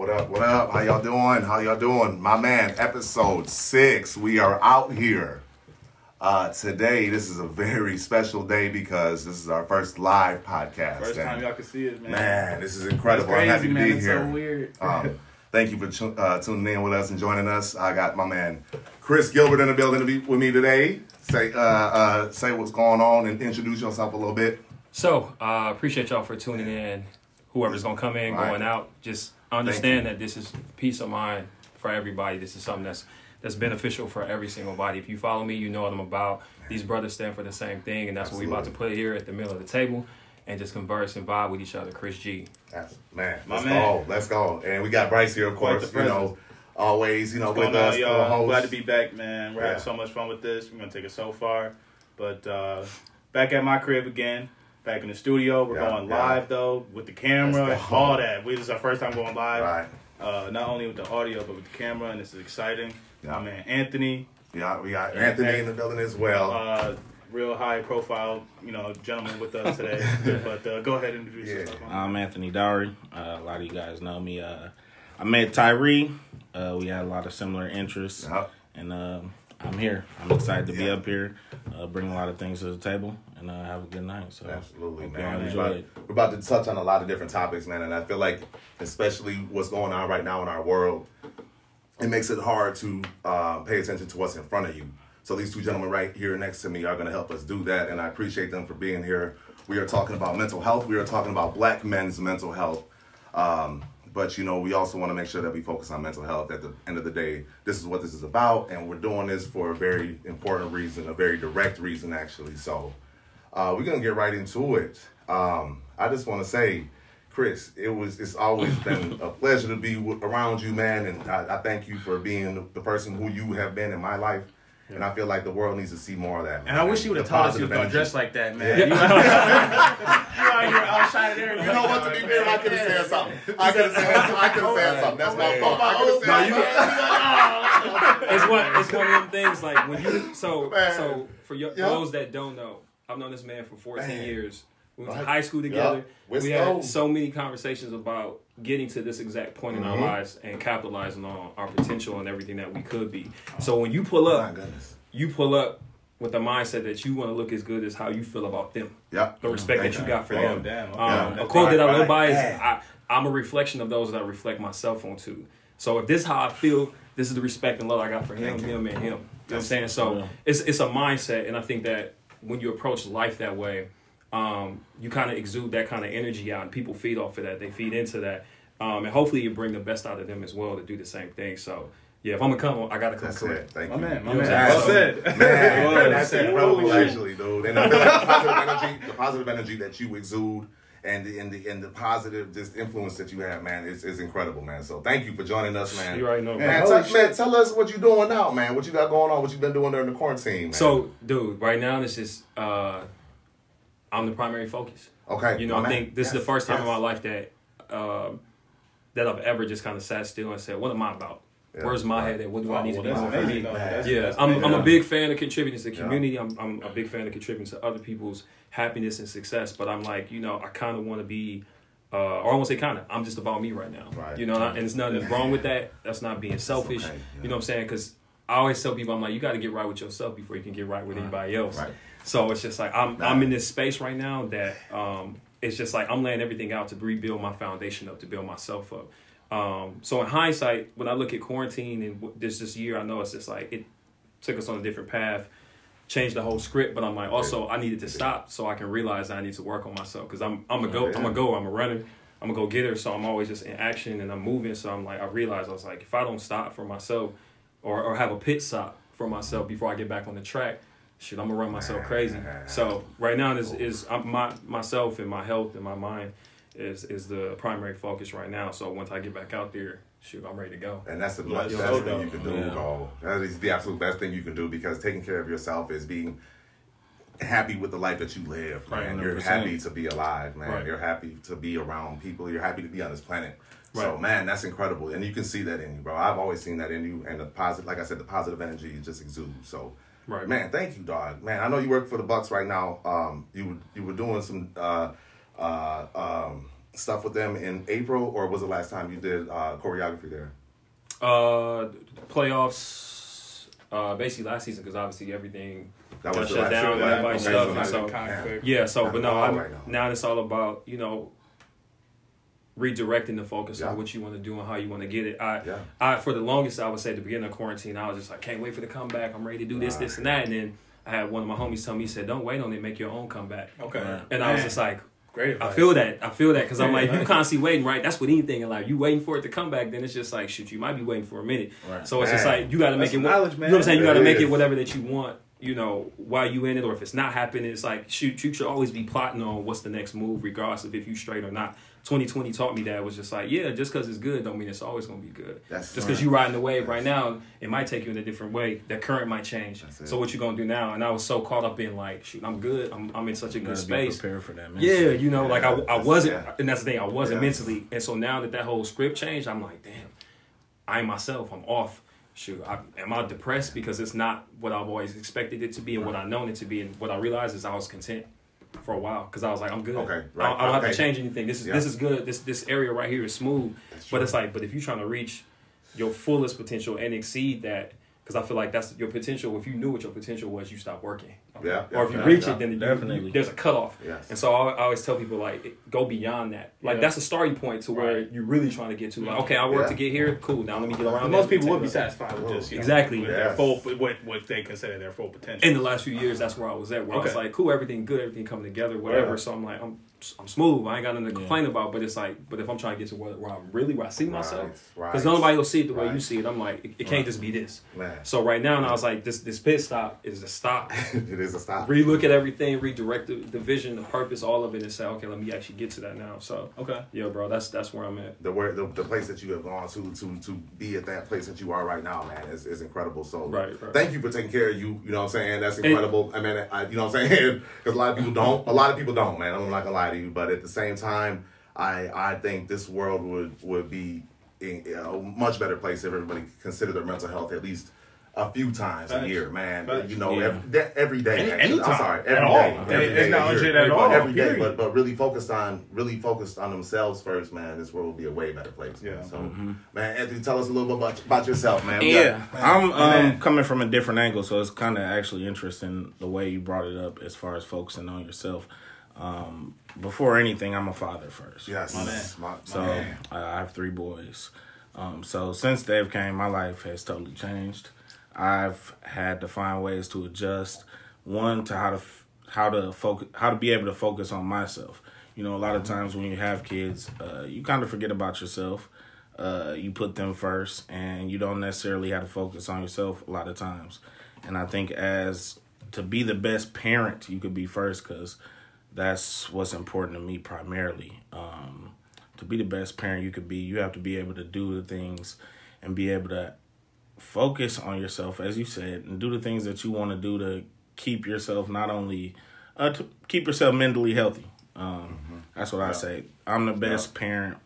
What up? What up? How y'all doing? How y'all doing? My man, episode six. We are out here. Uh, today, this is a very special day because this is our first live podcast. First And, time y'all can see it, man. Man, this is incredible. It's I'm happy to man. be It's here. so weird. Um, thank you for tu- uh, tuning in with us and joining us. I got my man Chris Gilbert in the building to be with me today. Say, uh, uh, say what's going on and introduce yourself a little bit. So, uh, appreciate y'all for tuning in. Whoever's gonna come in, Right. going out, just understand that this is peace of mind for everybody. This is something that's that's beneficial for every single body. If you follow me, you know what I'm about. These brothers stand for the same thing, and that's what we're about to put here at the middle of the table and just converse and vibe with each other. Chris G. That's, man, My let's man. go. Let's go. And we got Bryce here, of Quite course. You know, always, you know, What's with us. on, y'all? I'm co-host. glad to be back, man. We're Yeah. having so much fun with this. We're gonna take it so far, but uh, back at my crib again. Back in the studio. We're Yeah, going yeah. live though with the camera, Let's all that. We this is our first time going live. Right. Uh, not only with the audio but with the camera, and this is exciting. Yeah. My man Anthony, Yeah, we got Anthony in the building as well. uh, real high profile, you know, gentleman with us today. but uh, go ahead and introduce Yeah. yourself. I'm Anthony Dowry. Uh, a lot of you guys know me. Uh, I met Tyree. Uh, we had a lot of similar interests, Yep. and uh, I'm here. I'm excited to be up here, uh, bring a lot of things to the table, and uh, have a good night. So Absolutely, man. We're about, we're about to touch on a lot of different topics, man, and I feel like, especially what's going on right now in our world, it makes it hard to uh, pay attention to what's in front of you. So these two gentlemen right here next to me are going to help us do that, and I appreciate them for being here. We are talking about mental health. We are talking about black men's mental health. Um, but you know, we also want to make sure that we focus on mental health. At the end of the day, this is what this is about, and we're doing this for a very important reason, a very direct reason, actually. So uh, we're gonna get right into it. Um, I just want to say, Chris, it was it's always been a pleasure to be w- around you, man, and I, I thank you for being the person who you have been in my life. And I feel like the world needs to see more of that. And I wish you would have The told us you positive was gonna dress like that, man. Yeah. You out here outshining everybody. You know what? To be fair, I could have said something. I could have said. I could have said something. That's my fault. I could have said. It's one. It's one of them things. Like when you. So Man. so for y- Yeah. those that don't know, I've known this man for 14 Man. years. We went to high school together. Yup. Let's we had so many conversations about getting to this exact point in our Mhm. lives and capitalizing on our potential and everything that we could be. So when you pull up, goodness. you pull up with the mindset that you want to look as good as how you feel about them. Yeah. The respect Thank that you you. got for Damn, them. damn, okay. Um, Yeah. a quote that I live by is, I, "I'm a reflection of those that I reflect myself on too. So if this is how I feel, this is the respect and love I got for him, him, and him. You know what I'm saying? So Yeah. it's it's a mindset, and I think that when you approach life that way, um, you kind of exude that kind of energy out, and people feed off of that. They feed into that, um, and hopefully you bring the best out of them as well to do the same thing. So yeah, if I'm gonna come, I gotta come That's correct. it. Thank My you. man, my man. what I'm Well said. Man, Well that's said. incredible, Holy shit. actually, dude. And I feel like the positive energy, the positive energy that you exude, and the and the and the positive just influence that you have, man, is, is incredible, man. So thank you for joining us, man. You already know, Man, man. tell, man, tell us what you're doing now, man. What you got going on? What you've been doing during the quarantine, man? So, dude, right now it's just uh, I'm the primary focus. okay, You know, I man. think this is the first time in my life that um, that I've ever just kind of sat still and said, "What am I about? Yeah, Where's my right. head at? What do Oh, I need well, to be that's doing for amazing, though. That's- Yeah, that's I'm. I'm a big fan of contributing to the Yeah. community. I'm, I'm a big fan of contributing to other people's happiness and success. But I'm like, you know, I kind of want to be, uh, or I won't say kind of. I'm just about me right now. Right. You know, and there's nothing wrong with that. That's not being selfish. okay, yeah. You know what I'm saying? Because I always tell people, I'm like, you got to get right with yourself before you can get right with anybody else. Right. So it's just like I'm Nah. I'm in this space right now that um, it's just like I'm laying everything out to rebuild my foundation up, to build myself up. Um, so in hindsight, when I look at quarantine and this this year, I know it's just like it took us on a different path, changed the whole script. But I'm like, also I needed to stop so I can realize I need to work on myself because I'm I'm a go I'm a go I'm a runner. I'm a go getter, so I'm always just in action and I'm moving. So I'm like, I realized I was like, if I don't stop for myself, or or have a pit stop for myself before I get back on the track, shit, I'm gonna run myself crazy. So right now is is I'm, my myself and my health and my mind is is the primary focus right now. So once I get back out there, shoot, I'm ready to go. And that's the Yeah, best so thing you can do, Yeah. bro. That is the absolute best thing you can do because taking care of yourself is being happy with the life that you live, man. Right, You're happy to be alive, man. Right. You're happy to be around people. You're happy to be on this planet. So, man, that's incredible, and you can see that in you, bro. I've always seen that in you, and the positive, like I said, the positive energy just exudes. So, Right. man, thank you, dog. Man, I know you work for the Bucks right now. Um, you were you were doing some uh, uh, um, stuff with them in April, or was the last time you did uh, choreography there? Uh, playoffs. Uh, basically last season because obviously everything That was shut down and yeah. everybody Okay, stuff. so so, conflict. yeah. So, Not but no, I'm, right now. now it's all about you know redirecting the focus Yeah. on what you want to do and how you want to get it. I, Yeah. I for the longest I would say at the beginning of quarantine, I was just like, can't wait for the comeback. I'm ready to do this, Right. this, and that. And then I had one of my homies tell me, he said, don't wait on it, make your own comeback. Okay. And I was just like, great. I feel that. I feel that because I'm like, Yeah. you constantly waiting, right? That's with anything in life. You waiting for it to come back, then it's just like, shoot, you might be waiting for a minute. Right. So it's just like you got to make That's it. some knowledge, You know what I'm saying? You got to It make it is. whatever that you want. You know, while you in it, or if it's not happening, it's like shoot. You should always be plotting on what's the next move, regardless of if you straight or not. 2020 taught me that was just like, yeah, just because it's good don't mean it's always gonna be good. That's just because you're riding the wave right now, it might take you in a different way. The current might change. So what you gonna do now? And I was so caught up in like, shoot, I'm good. I'm I'm in such a You good gotta be space. prepared for that, man. Yeah, you know, like I, I wasn't, yeah. and that's the thing, I wasn't Yeah. mentally, and so now that that whole script changed, I'm like, damn, I myself, I'm off. Shoot, I, am I depressed because it's not what I've always expected it to be and what I've known it to be, and what I realized is I was content for a while because I was like, I'm good. Okay, I, right, don't- I don't have to change anything. This is Yeah. this is good. This this area right here is smooth, but it's like, but if you're trying to reach your fullest potential and exceed that. Because I feel like that's your potential. If you knew what your potential was, you stop working. Yeah, Or if you reach yeah. it, then you- Definitely. you- there's a cutoff. Yes. And so I, I always tell people like go beyond that. Like Yeah. that's a starting point to where Right. you're really trying to get to. Like mm-hmm. okay, I worked Yeah. to get here. Cool. Now let me get around. Most people would be satisfied with just you know, Exactly. with Yes. their full what what they consider their full potential. In the last few years, that's where I was at. Where I was like, cool, everything good, everything coming together, whatever. Yeah. So I'm like, I'm I'm smooth. I ain't got nothing to Yeah. complain about. But it's like, but if I'm trying to get to where, where I'm really where I see myself, right. because nobody will see it the way you see it. I'm like, it, it can't Right. just be this. Man, So right now, and I was like, this this pit stop is the stop. it is a stop. relook at everything, redirect the, the vision, the purpose, all of it, and say, okay, let me actually get to that now. So, okay. yeah, bro, that's that's where I'm at. the where the, the place that you have gone to to to be at that place that you are right now, man, is, is incredible. So Right, right. thank you for taking care of you. You know what I'm saying? That's And- incredible. I mean, I, you know what I'm saying? Because a lot of people don't. A lot of people don't, man. I'm not gonna lie to you, but at the same time, I I think this world would would be in a much better place if everybody considered their mental health at least. A few times a year, man. Facts. You know, Yeah. every, de- every day. Any- actually. anytime. I'm sorry, At every all. day. They Every day acknowledge it at all, Every day, but but really focused on really focused on themselves first, man. This world will be a way better place. man. Yeah. So, man, Anthony, tell us a little bit about, about yourself, man. We Yeah, got- I'm um, coming from a different angle, so it's kind of actually interesting the way you brought it up as far as focusing on yourself. Um, before anything, I'm a father first. yes, My man. my, my So man. I I have three boys. Um, so since they've came, my life has totally changed. I've had to find ways to adjust. One to how to how to focus, how to be able to focus on myself. You know, a lot of times when you have kids, uh, you kind of forget about yourself. Uh, you put them first, and you don't necessarily have to focus on yourself a lot of times. And I think as to be the best parent you could be first, because that's what's important to me primarily. Um, to be the best parent you could be, you have to be able to do the things and be able to focus on yourself, as you said, and do the things that you want to do to keep yourself not only uh, to keep yourself mentally healthy. Um, That's what I say. I'm the best parent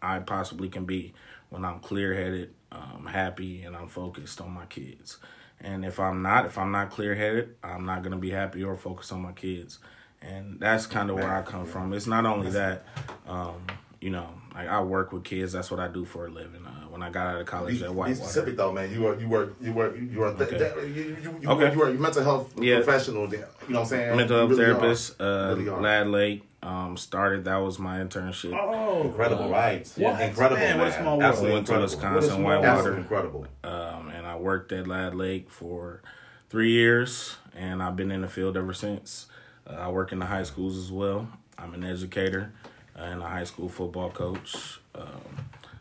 I possibly can be when I'm clear headed, um, happy, and I'm focused on my kids. And if I'm not, if I'm not clear headed, I'm not gonna be happy or focused on my kids. And that's kind of where I come from. It's not only that, um, you know, like I work with kids. That's what I do for a living. Uh, when I got out of college Be, at be specific though, man. You are you were you were you were th- Okay. th- you, you, you, Okay. you are a mental health Yeah. professional. You know what I'm saying? mental You health really are. therapist, uh, Really. Lad Lake. Um, started that was my internship. Oh, Incredible, right? What? Incredible, Man, man. what a small world. Absolutely Went to. Wisconsin, What a small Whitewater. Incredible. um, and I worked at Lad Lake for three years, and I've been in the field ever since. Uh, I work in the high schools as well. I'm an educator and a high school football coach. Um,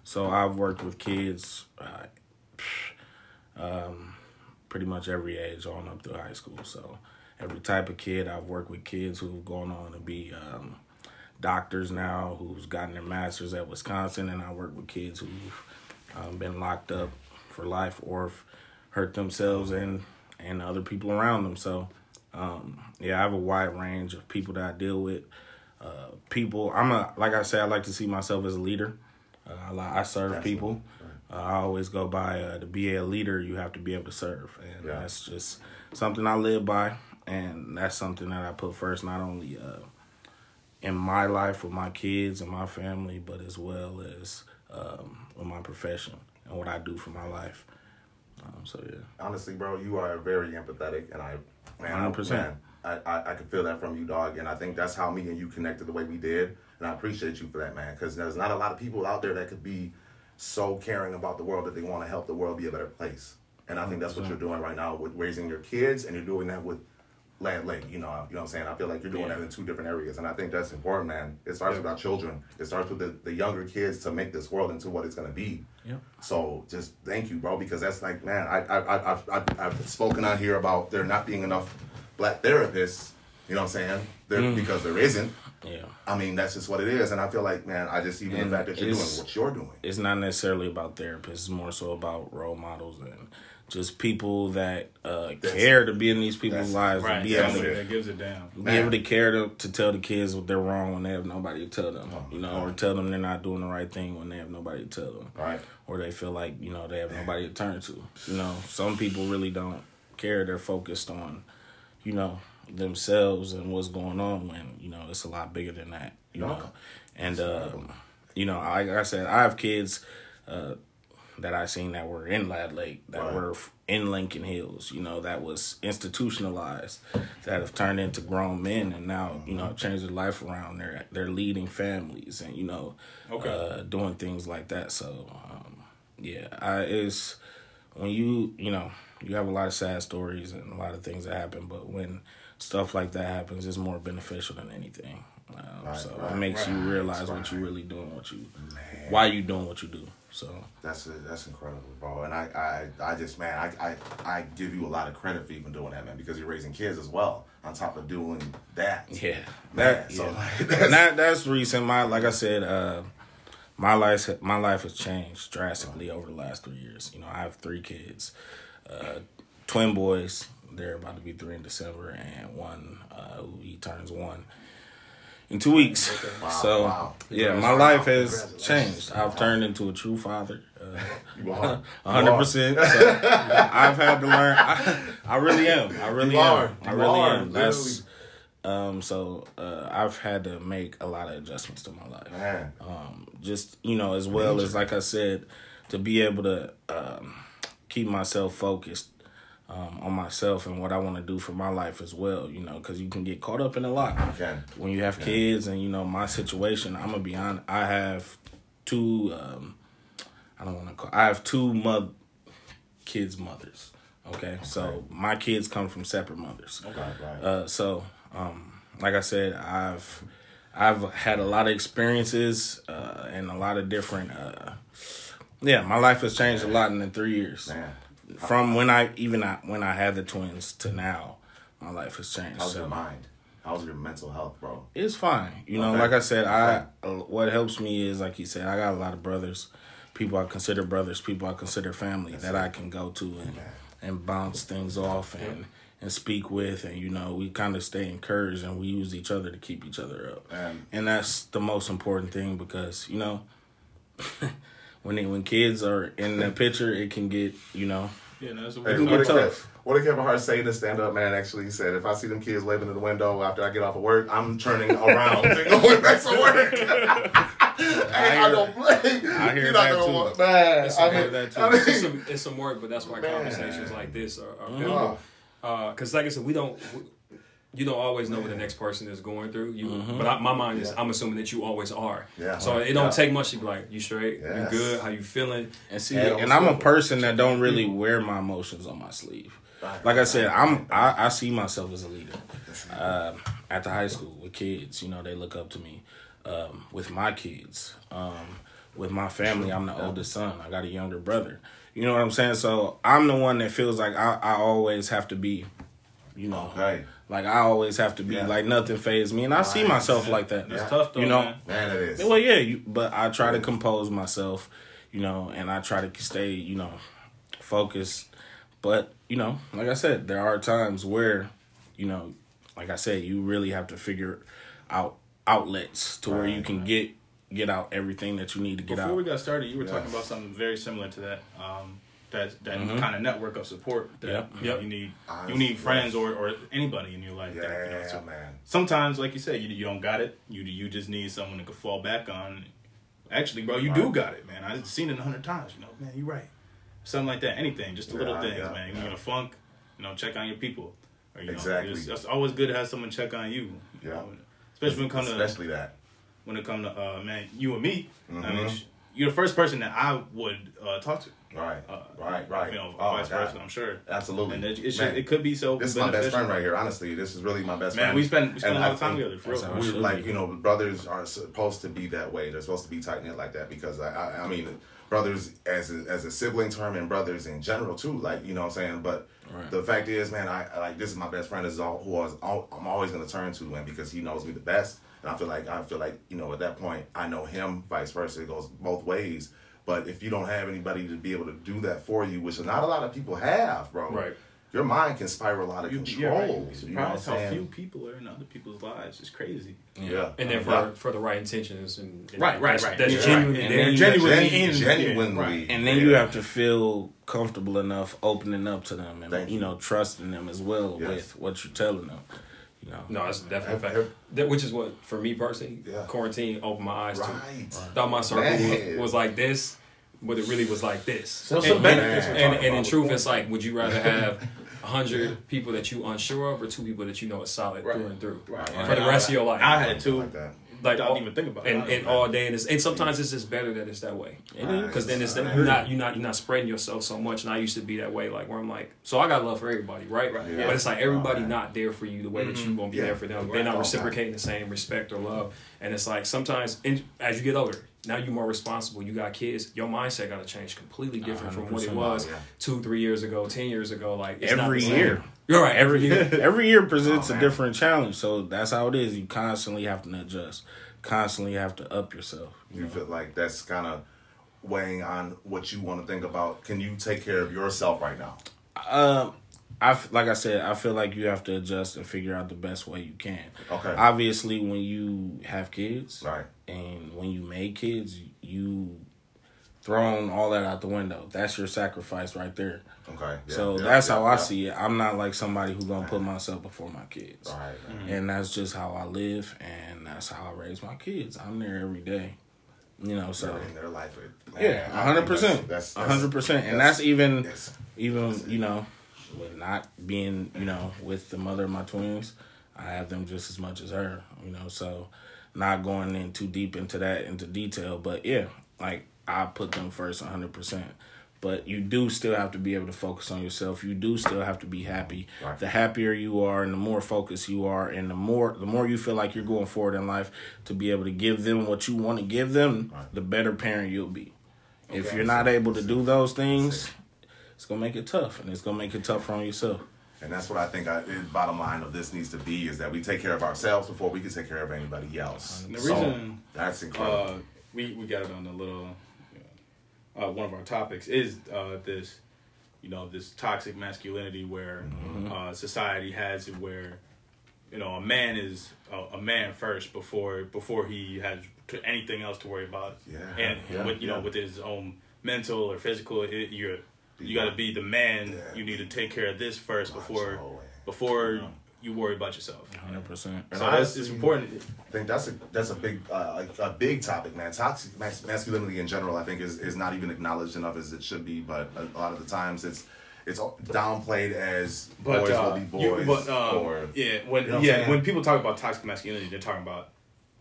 so I've worked with kids, uh, um, pretty much every age on up through high school. So every type of kid, I've worked with kids who've gone on to be um, doctors now, who's gotten their masters at Wisconsin, and I work with kids who've um, been locked up for life or hurt themselves and and other people around them. So um, yeah, I have a wide range of people that I deal with. Uh, people, I'm a like I said, I like to see myself as a leader. Uh, I, I serve Absolutely. people. Uh, I always go by uh, to be a leader, you have to be able to serve, and Yeah. that's just something I live by, and that's something that I put first, not only uh, in my life with my kids and my family, but as well as um, with my profession and what I do for my life. Um, so yeah, honestly, bro, you are very empathetic, and I, man, I- 100%. man, I, I, I can feel that from you, dog, and I think that's how me and you connected the way we did, and I appreciate you for that, man, because there's not a lot of people out there that could be so caring about the world that they want to help the world be a better place, and I think that's what you're doing right now with raising your kids, and you're doing that with Lad Lake, you know, you know what I'm saying? I feel like you're doing Yeah. that in two different areas, and I think that's important, man. It starts with our children. It starts with the, the younger kids to make this world into what it's gonna be. yeah. So just thank you, bro, because that's like, man, I, I, I, I've, I've, I've spoken out here about there not being enough black therapists. You know what I'm saying? There, Mm. Because there isn't. Yeah. I mean, that's just what it is, and I feel like, man, I just even And the fact that you're doing what you're doing. it's not necessarily about therapists. It's more so about role models and just people that uh, care to be in these people's lives Right. and be Somebody able to that gives a damn. be able to care to, to tell the kids what they're wrong when they have nobody to tell them, you know, or tell them they're not doing the right thing when they have nobody to tell them, Right. or they feel like you know they have nobody to turn to. You know, some people really don't care; they're focused on, you know, themselves and what's going on when you know it's a lot bigger than that. You No. know, and um, you know, like I said, I have kids. Uh, that I seen that were in Lad Lake, that Right. were in Lincoln Hills, you know, that was institutionalized, that have turned into grown men and now, you know, changed their life around. They're they're leading families and you know, Okay. uh, doing things like that. So, um, yeah, I is when you you know you have a lot of sad stories and a lot of things that happen, but when stuff like that happens, is more beneficial than anything. Um, Right, so right, it makes you realize right. what you're really doing, what you, why you doing what you do. So. That's that's incredible, bro. And I, I, I just, man, I, I, I give you a lot of credit for even doing that, man, because you're raising kids as well on top of doing that. Yeah, Man, that so, yeah. like, And that's- that that's recent. My like I said, uh, my life my life has changed drastically over the last three years. You know, I have three kids, uh, twin boys. They're about to be three in December, and one uh, he turns one in two weeks. Wow, so wow. yeah, my life has changed. I've turned into a true father. Uh, You are. a hundred percent. So I've had to learn. I, I really am. I really am. I really am. That's um. So uh, I've had to make a lot of adjustments to my life. Um, just you know, as well as like I said, to be able to um, keep myself focused. Um, on myself and what I want to do for my life as well, you know, because you can get caught up in a lot can. when you have kids and you know my situation i'm gonna be honest i have two um i don't want to call i have two mother kids mothers okay? so my kids come from separate mothers Okay, right. uh so um like i said i've i've had a lot of experiences uh and a lot of different uh yeah my life has changed a lot in the three years Man, from when i even I, when i had the twins to now my life has changed how's so your mind? How's your mental health, bro? it's fine. You know, like I said, I uh, what helps me is like you said, I got a lot of brothers, people I consider brothers, people I consider family that I can go to and and bounce things off and and speak with, and you know, we kind of stay encouraged and we use each other to keep each other up, and that's the most important thing because you know. When they, when kids are in the picture, it can get you know Yeah, no, that's a Hey, what, did tough. Kev, what did Kevin Hart say in the stand up man? Actually, he said, if I see them kids waving in the window after I get off of work, I'm turning around and going back to work. hey, I, hear- don't play. I hear You're not that gonna too. want- Man, It's I some, mean, that too. I mean, it's, some, it's some work, but that's why Man. conversations like this are, are uh, pivotal. Because, like I said, we don't. We, you don't always know what the next person is going through. You, Mm-hmm. but I, my mind is, I'm assuming that you always are. Yeah. So it don't Yeah. take much to be like, you straight, Yes. you good, how you feeling. And see, Yeah, and I'm a person that don't really wear my emotions on my sleeve. Right, Like I said, I'm. I, I see myself as a leader. Um, at the high school with kids, you know, they look up to me. Um, with my kids, um, with my family, I'm the oldest son. I got a younger brother. You know what I'm saying? So I'm the one that feels like I, I always have to be, you know, Okay. Like I always have to be Yeah. like nothing phased me, and I see myself like that. It's Yeah. tough though, You know, man. Man, it is. well, yeah, you, but I try to compose myself, you know, and I try to stay, you know, focused. But you know, like I said, there are times where, you know, like I said, you really have to figure out outlets to where you Right, can get get out everything that you need to get Before out. Before we got started, you were Yeah. talking about something very similar to that. Um, that that Mhm. kind of network of support. That, Yep. you, know, Yep. you need. Honestly, you need friends or, or anybody in your life. Yeah, that, you know, so man. sometimes, like you said, you, you don't got it. You you just need someone to fall back on. Actually, bro, you do got it, man. I've seen it a hundred times. You know, man, you're right. Something like that. Anything, just the little Yeah, things, yeah, man. yeah. You're in a funk. You know, check on your people. Or, you Exactly. Know, it's, it's always good to have someone check on you. you Yeah. know, especially when it comes to Especially that. when it comes to uh, man, you and me. I mean, Mhm. sh- you're the first person that I would uh, talk to. Right. Uh, right. Right. You know, oh, vice my God. versa. I'm sure. Absolutely. And it, it, should, it could be so. this is my best friend right here. Honestly, this is really my best Man, friend. we spend we spend And a lot of time together. For That's real. we should like you know brothers are supposed to be that way they're supposed to be tight knit like that because I, I I mean brothers as a, as a sibling term and brothers in general too like you know what I'm saying but Right. the fact is man I, I like this is my best friend this is all who I was all, I'm always gonna turn to man because he knows me the best and I feel like I feel like you know at that point I know him vice versa it goes both ways but if you don't have anybody to be able to do that for you which not a lot of people have bro Right. Your mind can spiral out of You'd be, control yeah, right. You'd be you know what I'm how few people are in other people's lives. It's crazy. yeah And then for Yeah. for the right intentions and, and Right, right, right. That's Yeah, genuinely right. And genuinely Gen- in- genuinely yeah, right. And then yeah. you have to feel comfortable enough opening up to them and Thank you you. know trusting them as well Yes. with what you're telling them. You know. No, that's definitely a fact. have- That, which is what for me personally, Yeah. quarantine opened my eyes to. right Thought my circle was, was like this, but it really was like this. So some and, benefits and, and, and in truth, it's like, would you rather have hundred people that you unsure of, or two people that you know is solid Right. through and through Right. for the rest of your life? I had two like that like don't all- even think about it, and, honestly. and all day and, it's, and sometimes it's just better that it's that way because then it's you're not you're not you're not spreading yourself so much and I used to be that way like where I'm like so I got love for everybody right, Right. Yeah. but it's like everybody Oh, not there for you the way that you gonna be Yeah. there for them Right. they're not reciprocating the same respect or love and it's like sometimes and as you get older now you're more responsible you got kids your mindset got to change completely different from what it was Yeah. two three years ago ten years ago like it's not Every the same. year. you're right every year Every year presents Oh, a different challenge, so that's how it is. You constantly have to adjust, constantly have to up yourself. you feel like that's kind of weighing on what you want to think about can you take care of yourself right now Um, I f- like I said, I feel like you have to adjust and figure out the best way you can. Okay. Obviously, when you have kids, right and when you make kids, you thrown all that out the window. That's your sacrifice right there. okay Yeah, so yeah, that's yeah, how I see it. I'm not like somebody who gonna put myself before my kids. all right man. Mm-hmm. and that's just how I live, and that's how I raise my kids. I'm there every day, you know. So You're in their life man, yeah, I hundred percent. that's- a that's- hundred percent, and that's- that's even that's- even you know, with not being you know with the mother of my twins, I have them just as much as her, you know. So not going in too deep into that into detail, but yeah, like I put them first, hundred percent. But you do still have to be able to focus on yourself. You do still have to be happy. Right. The happier you are, and the more focused you are, and the more the more you feel like you're going forward in life to be able to give them what you want to give them, Right. the better parent you'll be. If you're not able to do those things, it's gonna make it tough, and it's gonna make it tougher on yourself. and that's what I think I, the bottom line of this needs to be is that we take care of ourselves before we can take care of anybody else And the So, reason, that's incredible uh, we we got it on the little uh, one of our topics is uh, this you know this toxic masculinity where Mm-hmm. uh, society has it where you know a man is a, a man first before before he has anything else to worry about Yeah, and yeah, with you know with his own mental or physical it, you're you got to be the man Yeah. you need to take care of this first before Macho, before you worry about yourself Hundred percent. And so that's it's important I think that's a that's a big uh, a, a big topic, man. Toxic mas- masculinity in general, I think, is, is not even acknowledged enough as it should be. But a, a lot of the times, it's it's downplayed as But, boys uh, will be boys, you- but, um, or yeah, when You know yeah, when people talk about toxic masculinity, they're talking about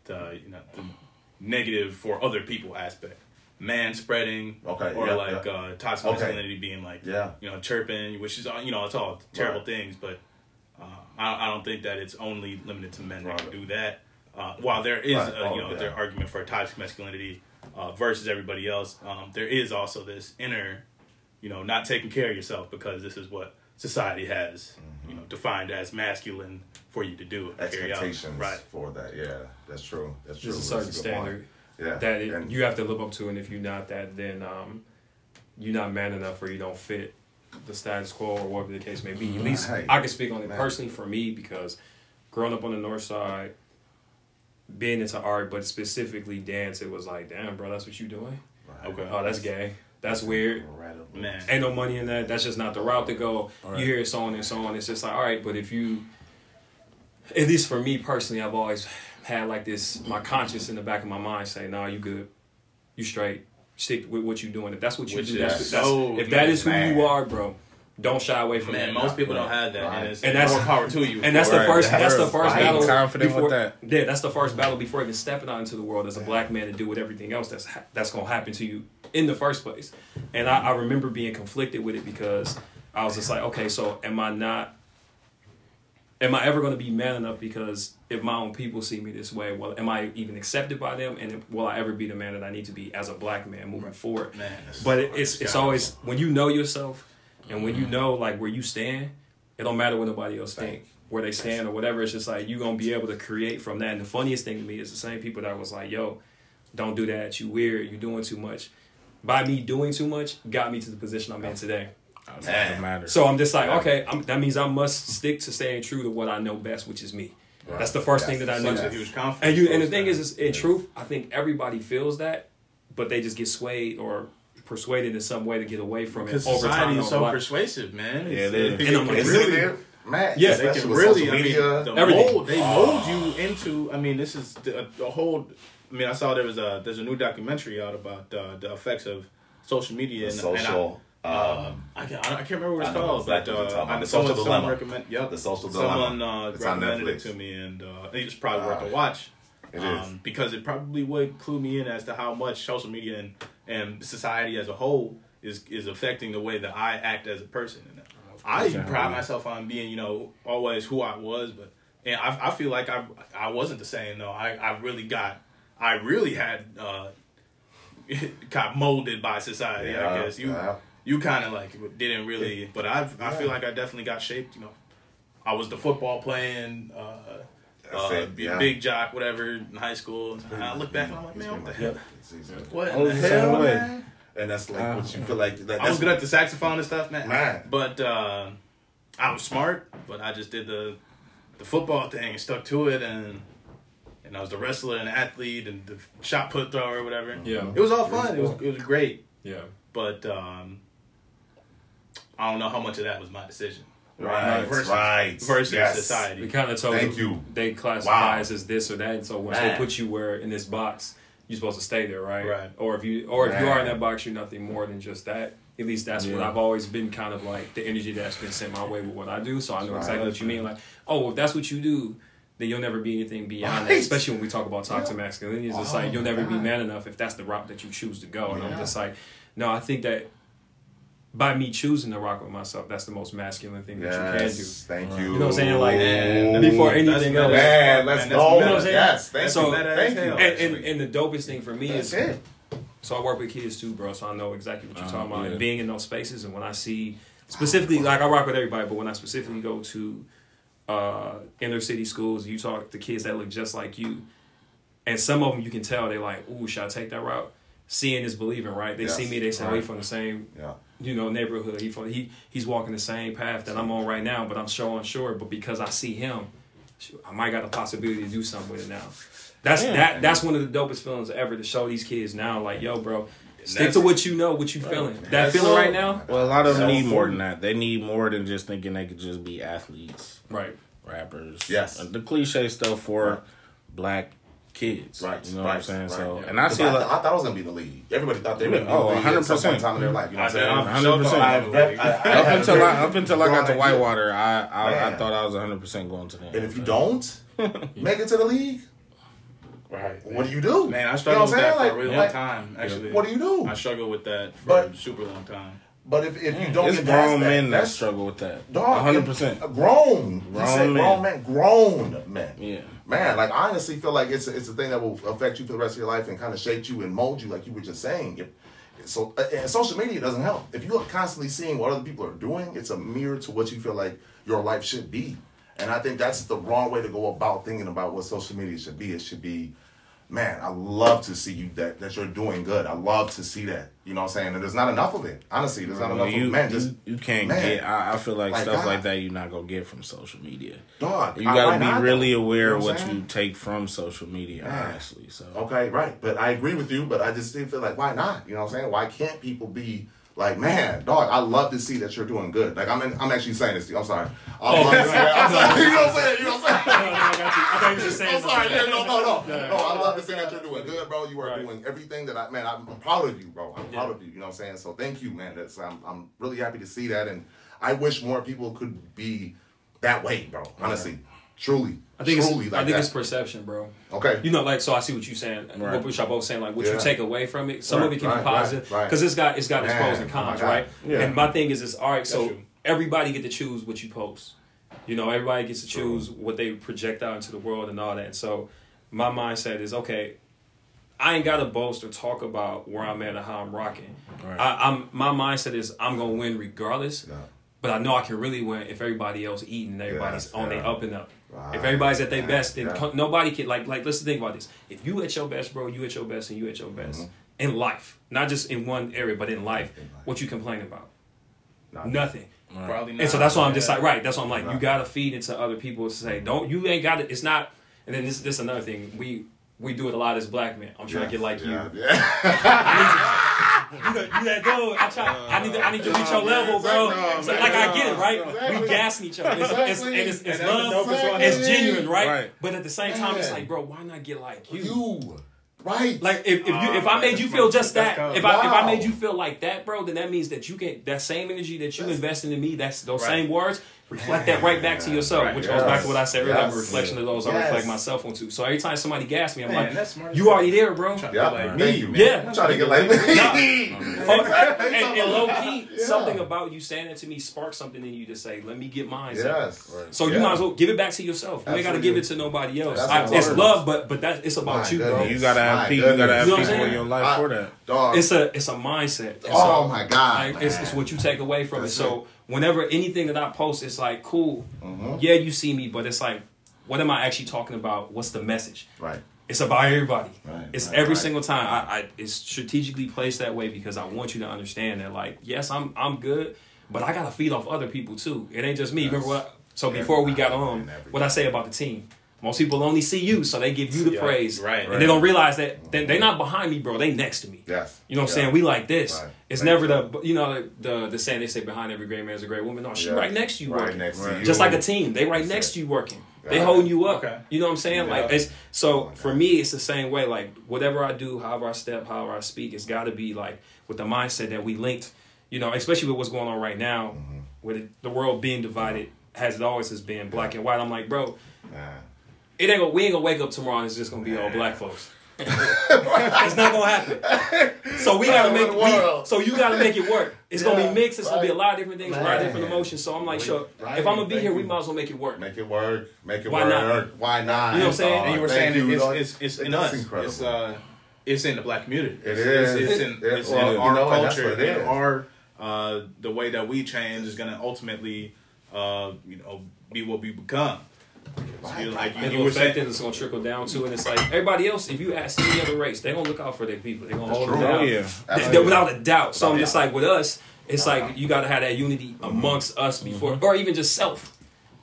the you know the negative for other people aspect, man spreading, Okay, or yeah, like yeah. uh, toxic Okay. masculinity being like Yeah. you know chirping, which is uh, you know it's all terrible Right. things, but uh, I, I don't think that it's only limited to men that can do that. Uh, while there is Right. a, Oh, you know yeah. their argument for toxic masculinity uh, versus everybody else, um, there is also this inner you know, not taking care of yourself because this is what society has, you know, defined as masculine for you to do. expectations Right. for that. Yeah, that's true. That's true. there's a That's certain good point. Standard Yeah, that it, and- you have to live up to, and if you're not that, then um, you're not man enough, or you don't fit the status quo, or whatever the case may be. At least Right. I can speak on it Man. personally for me because growing up on the north side, being into art, but specifically dance, it was like, damn, bro, that's what you doing. Right. Okay. Oh, that's gay. That's weird. Man. Ain't no money in that. That's just not the route to go. Right. You hear it so on and so on. It's just like, all right, but if you, at least for me personally, I've always had like this, my conscience in the back of my mind saying, "Nah, you good, you straight, stick with what you doing. If that's what you Which do, is that's, that's so- if that is who man. you are, bro. Don't shy away from Man, it. most people don't have that, Right. and And that's- more power to you. And that's the Right. first. That's the first Right. battle. Confident before, with that. Yeah, that's the first battle before even stepping out into the world as a black man to do with everything else that's ha- that's gonna happen to you in the first place. And I, I remember being conflicted with it because I was just like, okay, so am I not? Am I ever going to be man enough? Because if my own people see me this way, well, am I even accepted by them? And will I ever be the man that I need to be as a black man moving forward? Man, But it, it's it's God. always when you know yourself and when you know like where you stand, it don't matter what nobody else think where they stand or whatever. It's just like you gonna be able to create from that. And the funniest thing to me is the same people that was like, "Yo, don't do that. You weird. You doing too much." By me doing too much, got me to the position I'm in today. Outside. So I'm just like, okay, I'm, that means I must stick to staying true to what I know best, which is me. That's the first thing that I knew. Such a huge confidence. And you and the thing man. is, is, in truth, I think everybody feels that, but they just get swayed or persuaded in some way to get away from it because over time. is so what. persuasive, man. Yeah, It's- it is. they And I'm can really, Really, man. Yeah. they can really. social I mean, the Everything. mold they mold you into. I mean, this is the, the whole. I mean, I saw there was a there's a new documentary out about uh, the effects of social media and, social. And I, um, um, I, can't, I can't remember what it's called, exactly but uh. I, The Social someone Dilemma. recommend. Yep, The Social Someone Dilemma. uh, It's on recommended it to me, and uh, it's probably worth a Uh, watch. It um, is. because it probably would clue me in as to how much social media and, and society as a whole is is affecting the way that I act as a person. And I pride myself on being, you know, always who I was, but and I, I feel like I I wasn't the same though. I, I really got I really had uh, got molded by society. Yeah, I guess you yeah. You kind of like didn't really, but I I feel like I definitely got shaped. You know, I was the football playing. Uh, uh, big- yeah. big jock, whatever, in high school. And I look back and I'm like, man, what the hell? What in the was the same hell, man? And that's like what you feel like. That, I was that's good at the saxophone and stuff, man. Man. But uh, I was smart, but I just did the the football thing and stuck to it, and and I was the wrestler and athlete and the shot put thrower or whatever. Yeah. It was all fun. It was it was great, Yeah. but um, I don't know how much of that was my decision. right, Versus- right. Versus Yes. society. We kind of told Thank them you. they classify Wow. us as this or that, and so once they put you where in this box, you're supposed to stay there, right? Right. Or if you or if you are in that box, you're nothing more than just that. At least that's what I've always been kind of like the energy that's been sent my way with what I do. So I know Right. exactly what you mean. Like, oh, if that's what you do, then you'll never be anything beyond that. Especially when we talk about toxic masculinity, it's just Oh like you'll my never be man enough if that's the route that you choose to go. And I'm just like, no, I think that by me choosing to rock with myself, that's the most masculine thing that you can do. Thank you. You know what I'm saying? Like, Man, before anything else. meta. Man, let's Man, that's go. You know what I'm saying? Yes, thank So- you. Thank you. and, and and the dopest thing for me That's is it. so I work with kids too, bro. So I know exactly what you're Uh, talking about. yeah. And being in those spaces, and when I see specifically, like I rock with everybody, but when I specifically go to uh, inner city schools, you talk to kids that look just like you, and some of them you can tell they're like, "Ooh, should I take that route?" Seeing is believing, right? They Yes, see me, they say, "Oh, right. he from the same Yeah. You know neighborhood. He from, he he's walking the same path that I'm on right now, but I'm so unsure. But because I see him, I might got a possibility to do something with it now. That's Yeah. that that's one of the dopest feelings ever to show these kids now. Like, yo, bro, stick that's- to what you know, what you feeling. That That's feeling right now, Well, a lot of them So need more than that. They need more than just thinking they could just be athletes, right? rappers. Yes. And the cliche stuff for Right. black kids. Right. You know right, what I'm saying? right. So, Yeah. and I 'Cause see I, a lot. I thought I was gonna be the league. Everybody thought they were gonna be Oh, in the league at 100%. point in time in their life. You know what I'm saying? I'm 100%. sure I, thought- I, I, I Up until I up until I got to. Whitewater, I I, I thought I was 100 percent going to the And if you don't make it to the league, Right. what do you do? Man, I You know with that saying? for a real Like- long time. Actually, What do you do? I struggled with that for But- a super long time. But if, if you don't it's get grown that, men that struggle with that. dog, 100. percent it- Grown, Grown said men. grown men, grown men. Yeah. Man, like I honestly feel like it's a, it's a thing that will affect you for the rest of your life and kind of shape you and mold you, like you were just saying. If, so, uh, and social media doesn't help. If you're constantly seeing what other people are doing, it's a mirror to what you feel like your life should be. And I think that's the wrong way to go about thinking about what social media should be. It should be man, I love to see you that that you're doing good. I love to see that. You know what I'm saying? And there's not enough of it. Honestly, there's not enough you, of man. you, Just you can't man. get. I, I feel like Like stuff God. like that you're not gonna get from social media. dog. You got why to be really aware of what what you take from social media, Yeah. honestly. So Okay, right. But I agree with you, but I just still feel like why not? You know what I'm saying? Why can't people be like, man, dog, I love to see that you're doing good. Like I'm in, I'm actually saying this to you. I'm sorry. I love to see that. I'm sorry. You know what I'm saying? You know what I'm saying? No, no, I got you. I thought you were saying I'm sorry. Yeah, no, no, no. Yeah. No, I love to see that you're doing good, bro. You are Right. doing everything that I man, I'm proud of you, bro. I'm proud of you. You know what I'm saying? So thank you, man. That's I'm I'm really happy to see that and I wish more people could be that way, bro. Honestly. Truly. I think truly it's like I think that. it's perception, bro. okay. You know, like so. I see what you're saying. Right. What which I both saying, like what Yeah. you take away from it. Some Right, of it can right, be positive right, right. because it's got it's got its pros and oh cons, God. right? Yeah. And my thing is, it's all right. So true. everybody get to choose what you post. You know, everybody gets to choose what they project out into the world and all that. And so my mindset is okay. I ain't gotta boast or talk about where I'm at or how I'm rocking. Right. I, I'm my mindset is I'm gonna win regardless. Yeah. But I know I can really win if everybody else eating and everybody's Yes, on their up and up. Right, If everybody's at their yeah, best, then yeah. co- nobody can like like. Let's think about this. If you at your best, bro, you at your best, and you at your best Mm-hmm. in life, not just in one area, but in life. In life. What you complain about? Nah, Nothing. Probably not. And so that's why I'm just like, right. That's why I'm like, you gotta feed into other people to say, don't you ain't got it. It's not. And then this this another thing we we do it a lot as black men. I'm trying to get like yeah, you. Yeah. You that, you that dude. I try. I need to. I need to reach your level, bro. No, So, man, like I get it, right? exactly. We gassing each other. It's, it's, and it's, it's And love. dopest. It's genuine, right? Right. But at the same time, it's like, bro, why not get like you? You. Right. Like if, if you if I made you feel just that, if I if I made you feel like that, bro, then that means that you can that same energy that you That's- invested in me, that's those Right. same words, reflect that right back to yourself, Right. which goes back to what I said earlier. I'm a Yes. reflection of those I Yes. reflect myself onto. So every time somebody gas me, I'm Man, like, that's smart. you already there, bro. Trying to yeah. be like me, you. Yeah. I'm trying to get like me. Oh, and, and low key, Yeah. something about you saying that to me sparks something in you to say, let me get mine. Yes. So you Yeah. might as well give it back to yourself. You ain't got to give it to nobody else. I, it's love, but but that it's about My you, bro. you gotta have people. You gotta have people You know what in your life for that. It's a it's a mindset. Oh my God. It's, what you take away from it. So whenever anything that I post, it's like cool. Mm-hmm. Yeah, you see me, but it's like, what am I actually talking about? What's the message? Right. It's about everybody. Right, it's right, every right. single time. I, I it's strategically placed that way because I want you to understand that like yes, I'm I'm good, but I gotta feed off other people too. It ain't just me. Yes. Remember what? So before we got on, what I say about the team. Most people only see you, so they give you the Yeah, praise, right. And they don't realize that they, they're not behind me, bro. They next to me. Yes. You know what I'm saying? We like this. Right. It's Thank never you. the you know the the saying they say behind every great man is a great woman. No, she Yes. right next to you Right working. next to you. Just like a team, they right That's next it. to you working. They Right. holding you up. Okay. You know what I'm saying? Like it's so my for me, it's the same way. Like whatever I do, however I step, however I speak, it's got to be like with the mindset that we linked. You know, especially with what's going on right now, Mm-hmm. with it, the world being divided, as it always has been, black and white. I'm like, bro, Man. It ain't gonna, we ain't gonna wake up tomorrow and it's just gonna be all black folks. it's not gonna happen. So we gotta make Around the we, so you gotta make it work. It's gonna be mixed. It's gonna be a lot of different things, a lot of different emotions. So I'm like, We- sure, right, if I'm gonna be thank here, we might as well make it work. Make it work. Make it Why work. not? Why not? You know what I'm saying? And you were Thank saying you, it's, it's, it's in That's us. incredible. It's uh, it's in the black community. It's. It's, it's in, it's well, in our know, culture. it our uh, the way that we change is going to ultimately, uh, you know, be what we become. So you're like you, you It'll were affect It's gonna trickle down to, and it's like everybody else. If you ask any other race, they gonna look out for their people. They gonna That's hold true. them Oh down. yeah. Th- Absolutely. without a doubt. So it's a like with us, it's like uh-huh. you got to have that unity amongst us mm-hmm. before, or even just self.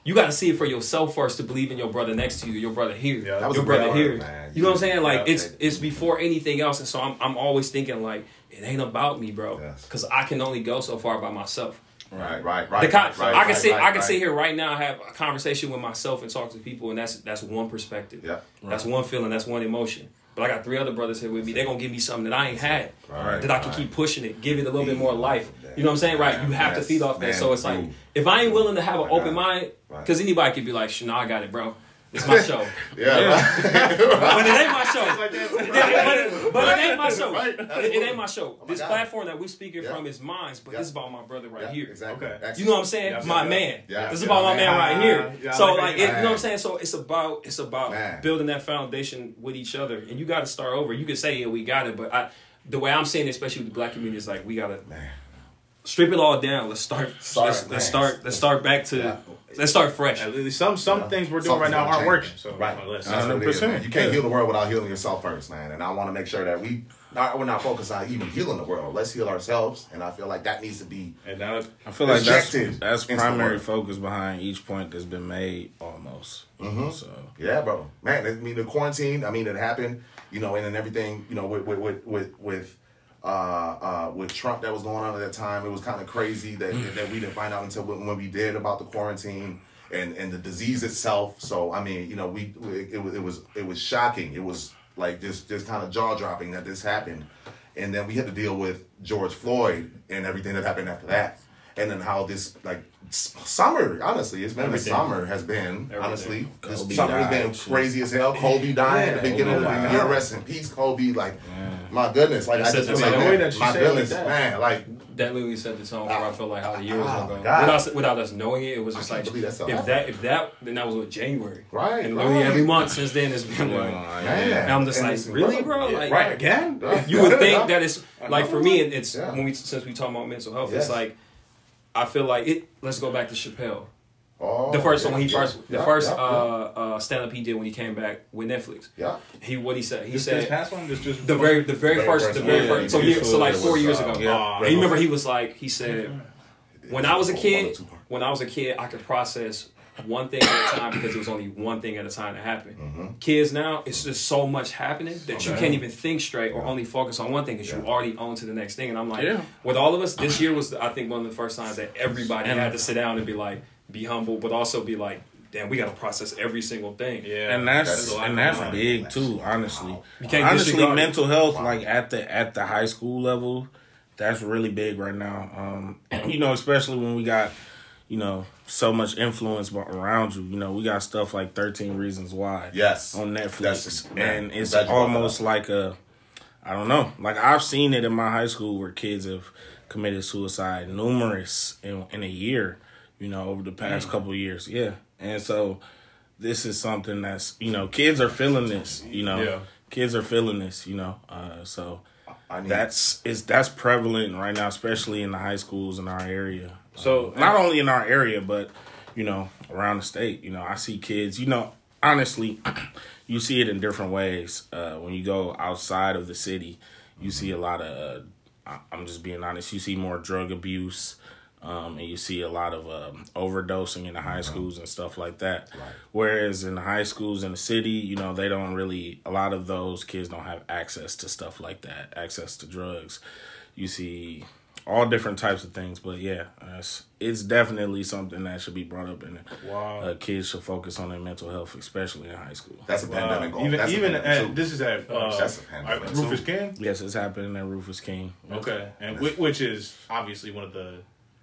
You got to see it for yourself first to believe in your brother next to you, your brother here, Yeah, your brother word, here. man. You know what I'm saying? Like Yeah. it's it's before anything else, and so I'm I'm always thinking like it ain't about me, bro, Yes. because I can only go so far by myself. Right, right, right. The con- right, right, I can right, sit right, I can right. sit here right now, I have a conversation with myself, and talk to people, and that's that's one perspective. Yeah. That's one feeling. That's one emotion. But I got three other brothers here with me. They're gonna give me something that I ain't had. Right, that I can right. keep pushing it, give it a little bit more life. You know what I'm saying? Right. You have to feed off that. So it's like if I ain't willing to have an open mind, because anybody could be like, "Shh, "No, I got it, bro. It's my show." Yeah, right. but it ain't my show. but, it, but it ain't my show. Right, It, it ain't my show. Oh my this God. platform that we speaking Yeah. from is mine, but Yeah. this is about my brother right Yeah, here. Exactly. Okay. You know what I'm saying? Yeah, my yeah. man. Yeah, this is yeah, about my man. right here. Yeah, so like it, you know what I'm saying? So it's about it's about Man. building that foundation with each other, and you got to start over. You can say yeah, we got it, but I, the way I'm saying, it, especially with the black community, is like we gotta Man. Strip it all down. Let's start. Start, let's, let's start. Let's start back to. Yeah. Let's start fresh. At least some some Yeah. things we're doing right now aren't working. So Right. uh, let's- That's what 100%. man. You can't Yeah. heal the world without healing yourself first, man. And I want to make sure that we not we're not focused on even healing the world. Let's heal ourselves, and I feel like that needs to be and now I feel like that's that's primary focus behind each point that's been made almost. Mm-hmm. So Yeah, bro. Man, I mean the quarantine. I mean it happened. You know, and then everything. You know, with with with with, with uh, uh, with Trump that was going on at that time, it was kind of crazy that that we didn't find out until when, when we did about the quarantine and and the disease itself. So I mean, you know, we it, it was it was it was shocking. It was like just just kind of jaw dropping that this happened, and then we had to deal with George Floyd and everything that happened after that. And then how this like summer, honestly, it's been Everything. the summer has been Everything. honestly this Kobe summer has been crazy as hell. Kobe died at the Yeah, beginning of the year. died. Rest in peace, Kobe. Like, my goodness, like It I just feel like man, that my say like goodness, that. man. Like, that literally set the tone for I feel like how the year was Oh, gonna ah, Without, without us knowing it, it was just can't like that's if happening. that if that then that was what January. Right, And literally right. every month since then it's been like man. and I'm just And like, really, bro? Yeah, Like right again. you would think that it's like for me it's Yeah. when we since we talk about mental health, Yes. it's like I feel like it let's go back to Chappelle. Oh, The first yeah, one he yeah, first the first yeah, uh uh stand up he did when he came back with Netflix. yeah. He what he said he This, this said past one, this just the very the very Very first first the very yeah, first so he so like four was, years uh, ago. yeah. And you remember he was like he said when I was a kid, when I was a kid, I could process one thing at a time because it was only one thing at a time that happened. Mm-hmm. Kids now, it's just so much happening that you can't even think straight or only focus on one thing because you already on to the next thing. And I'm like, Yeah. with all of us, this year was I think one of the first times that everybody And- had to sit down and be like, be humble, but also be like, damn, we got to process every single thing. Yeah, and that's, That's a and that's going big too. Honestly, You can't honestly, disregard mental health Wow. like at the at the high school level, that's really big right now. Um, you know, especially when we got you know so much influence around you. You know, we got stuff like Thirteen Reasons Why. Yes. on Netflix, and it's glad you brought that almost like a, I don't know, like I've seen it in my high school where kids have committed suicide numerous in in a year, you know, over the past couple of years. Yeah, and so this is something that's you know kids are feeling this, you know, Yeah. kids are feeling this, you know, uh, so. I need, That's is that's prevalent right now, especially in the high schools in our area. So- Um, not only in our area, but you know around the state. You know, I see kids. You know, honestly, you see it in different ways. Uh, when you go outside of the city, you see a lot of. Uh, I'm just being honest. You see more drug abuse, um, and you see a lot of um, overdosing in the high schools and stuff like that. Whereas in the high schools in the city, you know, they don't really. A lot of those kids don't have access to stuff like that, access to drugs. You see all different types of things, but yeah, it's, it's definitely something that should be brought up, and Wow. uh, kids should focus on their mental health, especially in high school. that's a Wow. pandemic. going. even a even pandemic, at, too. this is at uh, That's a pandemic, at too. Rufus King. Yes, it's happening at Rufus King. Okay, and whi- which is obviously one of the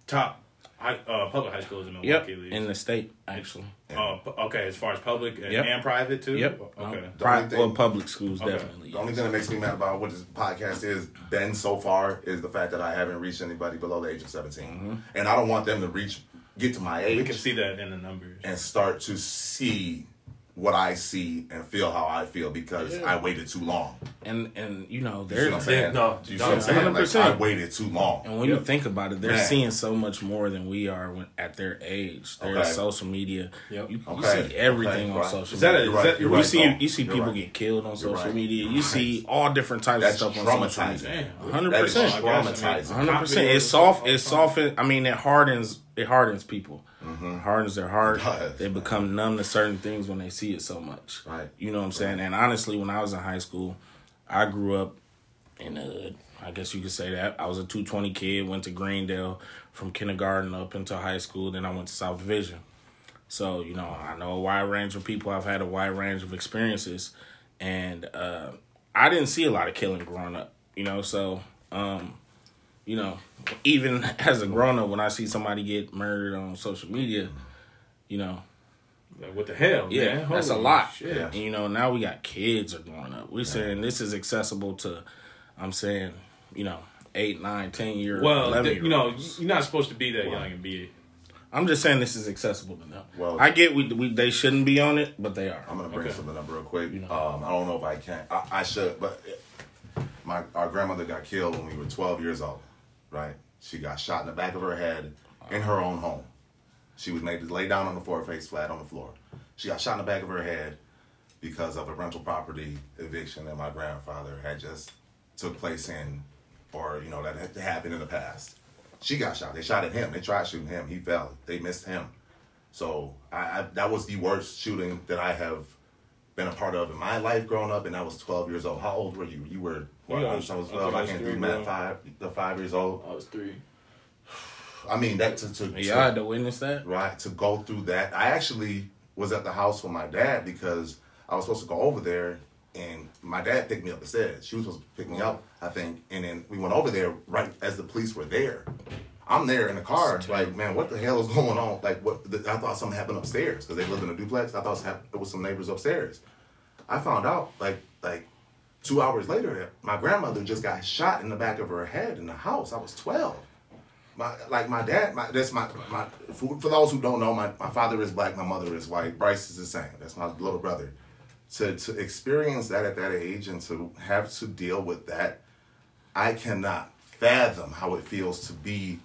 top high, uh, public high schools in Yep, Milwaukee. at least. in the state actually. Uh, okay, as far as public and, Yep. and private too. Yep. Okay. The thing- well, public schools Okay. definitely. The only thing that makes me mad about what this podcast is been so far is the fact that I haven't reached anybody below the age of 17. Mm-hmm. And I don't want them to reach, get to my age. We can see that in the numbers. and start to see what I see and feel how I feel because I waited too long. and and you know You see what I'm saying? no, you see what I'm saying? Like, 100%. I waited too long. and when you think about it, they're Man. seeing so much more than we are when, at their age. There's Okay. social media. Yep. You, you Okay. see everything Okay, on right. social Is that a- media. is You're that- You're you right. see you see You're people right. get killed on social right. media. You Right. see all different types That's of stuff on social media. Damn. hundred That is percent. traumatizing. hundred percent. It soft. It soften. I mean, it hardens. It hardens people. It hardens their heart. Mm-hmm. They become numb to certain things when they see it so much. Right. You know what I'm saying? And honestly, when I was in high school, I grew up in a. I guess you could say that I was a 220 kid. Went to Greendale from kindergarten up into high school. Then I went to South Division. So you know, I know a wide range of people. I've had a wide range of experiences, and uh, I didn't see a lot of killing growing up. You know, so um, you know, even as a grown up, when I see somebody get murdered on social media, you know, Like, what the hell? yeah, man? that's a lot. Shit. Yeah. And you know, now we got kids are growing up. We're saying this is accessible to, I'm saying, you know, eight, nine, ten year, Well, eleven th- you know, year-olds. you're not supposed to be that young and be. I'm just saying this is accessible to them. Well- I get we, we they shouldn't be on it, but they are. I'm gonna bring Okay. something up real quick. Um, I don't know if I can. I, I should, but my our grandmother got killed when we were 12 years old, right? She got shot in the back of her head in her own home. She was made to lay down on the floor, face flat on the floor. She got shot in the back of her head because of a rental property eviction that my grandfather had just took place in, or you know that had happened in the past. She got shot. They shot at him. They tried shooting him. He fell. They missed him. So I, I that was the worst shooting that I have been a part of in my life growing up, and I was 12 years old. How old were you? You were. Well, Yeah, I I was- was I 12. think I I was can't three, do math. Five. The five years old. I was three. I mean that to to, Y'all had to witness that. right to go through that. I actually was at the house with my dad because I was supposed to go over there, and my dad picked me up instead. She was supposed to pick me up, I think, and then we went over there right as the police were there. I'm there in the car, like, man, what the hell is going on? Like, what? The, I thought something happened upstairs because they lived in a duplex. I thought it was, it was some neighbors upstairs. I found out like like two hours later my grandmother just got shot in the back of her head in the house. I was twelve. My like my dad, my that's my my for, for those who don't know, my, my father is black, my mother is white. Bryce is the same. That's my little brother. To to experience that at that age and to have to deal with that, I cannot fathom how it feels to be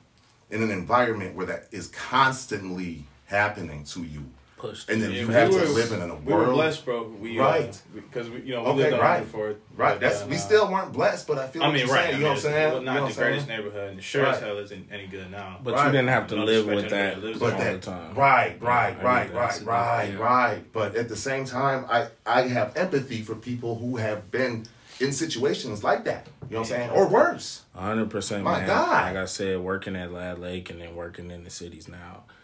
in an environment where that is constantly happening to you. Pushed. And then Yeah, you we have were- to live in a We world. were blessed, bro. We uh, Right. because we you know we Okay, lived on right. before. Right. That's uh, we still weren't blessed, but I feel. I what mean, you're right. Saying, I you know what I'm saying? it's You Not know the greatest saying? neighborhood, and sure as hell isn't any good now. But Right. you didn't have to No live with that that But there. all that, the time. right, right, I right, right, right, right. But at the same time, I I have empathy for people who have been in situations like that. You know what I'm saying? Or worse. hundred percent, My man. God. Like I said, working at Lad Lake and then working in the cities now, s-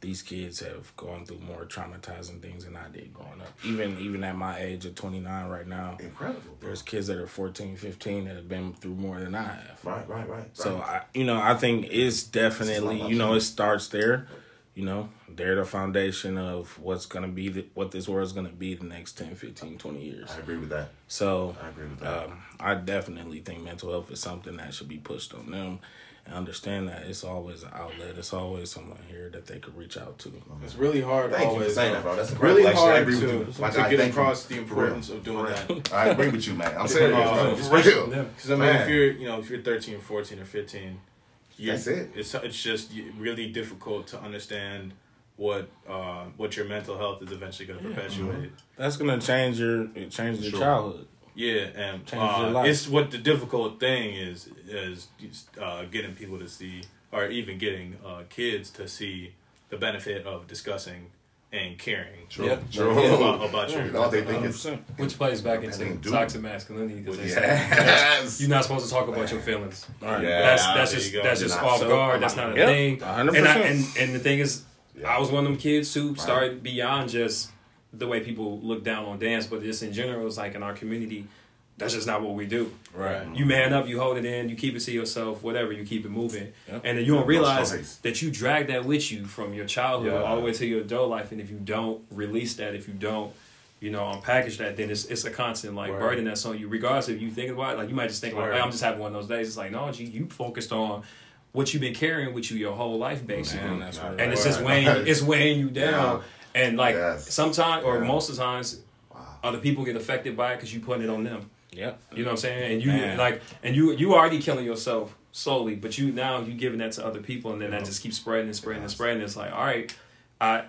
these kids have gone through more traumatizing things than I did growing up. Even even at my age of twenty nine right now, Incredible. bro. there's kids that are 14, 15 that have been through more than I have. Right, right, right. So. I, you know, I think it's definitely, you know, it starts there. You know, they're the foundation of what's gonna be the, what this world's gonna be the next 10, 15, 20 years. I agree with that. So I agree with that. um, I definitely think mental health is something that should be pushed on them and understand that it's always an outlet. It's always someone here that they could reach out to. It's really hard Thank you for always. saying uh, that, bro. That's really incredible. Actually, I hard agree with to, you. My to guy, get thank you. across the importance of doing that. I agree with you, man. I'm saying Uh, bro. especially- For real. Because I mean, Man. if you're you know if you're 13, 14, or 15, you, That's it. It's it's just really difficult to understand what uh, what your mental health is eventually going to perpetuate. That's gonna change your change your Sure. childhood. Yeah, and uh, it's what the difficult thing is is uh, getting people to see, or even getting uh, kids to see the benefit of discussing and caring True. Yeah. True. about, about your. You know, they think it's Which plays back into think do. toxic masculinity because yes. you're not supposed to talk about your feelings. All right. Yeah. That's that's there just you go. that's just off so- guard. That's not a Yep. thing. 100%. And, I, and and the thing is, Yeah. I was one of them kids who started beyond just the way people look down on dance, but just in general, it's like in our community, that's just not what we do. Right. You man up, you hold it in, you keep it to yourself, whatever, you keep it moving. Yep. And then you don't realize that you drag that with you from your childhood Yeah. all the way to your adult life. And if you don't release that, if you don't, you know, unpackage that, then it's it's a constant like Word. burden that's on you. Regardless if you think about it, like you might just think like, Word. hey, I'm just having one of those days. It's like, no, G, you focused on what you've been carrying with you your whole life, basically. Man, that's and it it's just weighing it's weighing you down. And like Yes. sometimes or Yeah. most of the times, Wow. other people get affected by it because you putting it on them. Yeah, You know what I'm saying? And you Man. like, and you you already killing yourself slowly, but you now you giving that to other people, and then that just keeps spreading and spreading and spreading. It's like, all right, I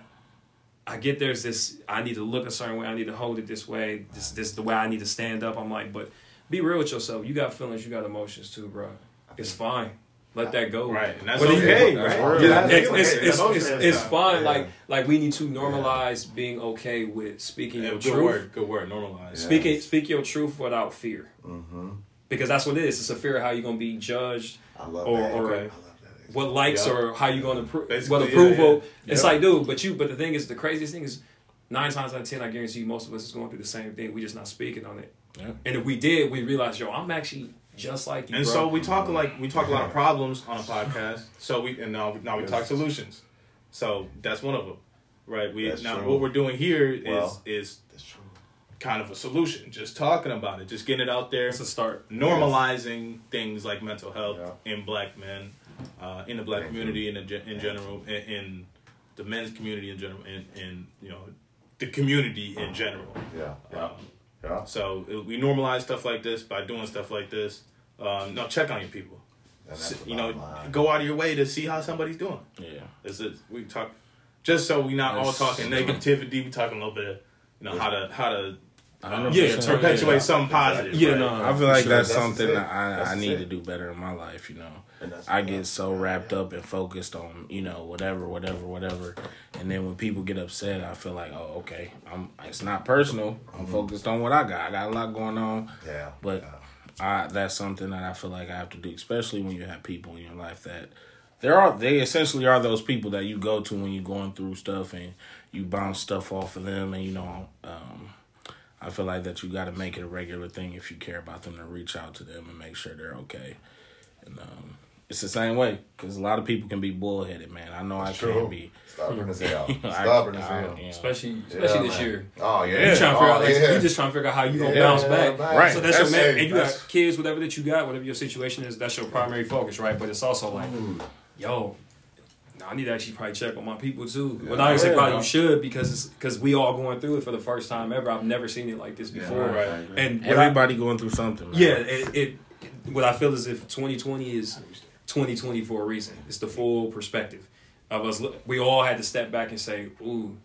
I get there's this. I need to look a certain way. I need to hold it this way. This this is the way I need to stand up. I'm like, but be real with yourself. You got feelings. You got emotions too, bro. It's fine. Let that go. Right, and that's What do you- okay, That's right? real. Yeah, It's, okay. it's, it's, it's, it's fine. Yeah. Like like we need to normalize being okay with speaking Yeah, your good truth. word, good word. Normalize. Speak- Speak it, speak your truth without fear. Mm-hmm. Because that's what it is. It's a fear of how you're gonna be judged, I love Or- that. or- I love that. what likes Yeah. or how you're gonna pro- Basically, what approval. yeah. It's Yeah. like, dude, but you. But the thing is, the craziest thing is, nine times out of ten, I guarantee you, most of us is going through the same thing. We're just not speaking on it. Yeah. And if we did, we realize, yo, I'm actually just like you. And bro. so we talk like we talk a lot of problems on a podcast. So we and now now we talk solutions. So that's one of them, right? We That's now true. what we're doing here is Well- is kind of a solution. Just talking about it, just getting it out there, it's a start. normalizing things like mental health Yeah. in black men, uh, in the black Thank community, you. in the, gen- in general, in, in the men's community in general, in, in you know the community in general. Yeah. Yeah. Um, Yeah. so it- we normalize stuff like this by doing stuff like this. Um, no, check on your people. you know, line. go out of your way to see how somebody's doing. Yeah. Is we talk just so we not all talking negativity. We talking a little bit, of, you know, how to how to Yeah, yeah, turn- perpetuate yeah. something positive. Yeah, right? no, I feel like sure. that's, That's something that I, That's I need to do better in my life, you know. I get so problem. wrapped up and focused on, you know, whatever, whatever, whatever. And then when people get upset, I feel like, oh, okay, I'm it's not personal. I'm focused on what I got. I got a lot going on. Yeah. But yeah. I that's something that I feel like I have to do, especially when you have people in your life that there are they essentially are those people that you go to when you're going through stuff and you bounce stuff off of them and you know um, I feel like that you got to make it a regular thing if you care about them to reach out to them and make sure they're okay. And um, it's the same way because a lot of people can be bullheaded, man. I know I True. can be. Stubborn as hell. You know, I- Stubborn as I- hall. you especially Yeah, especially this man. year. Oh yeah. You trying to figure oh, out, like, yeah. you just trying to figure out how you gonna Yeah, bounce yeah, back. right. So that's, That's your main, it. and you That's- got kids, whatever that you got, whatever your situation is, that's your primary focus, right? But it's also like, yo, I need to actually probably check on my people too. Well, not say Yeah. probably you should because because we all going through it for the first time ever. I've never seen it like this before. right. And what I- Everybody going through something. Man. yeah, it, it. What I feel is if 2020 is 2020 for a reason. It's the full perspective of us. We all had to step back and say, "Ooh,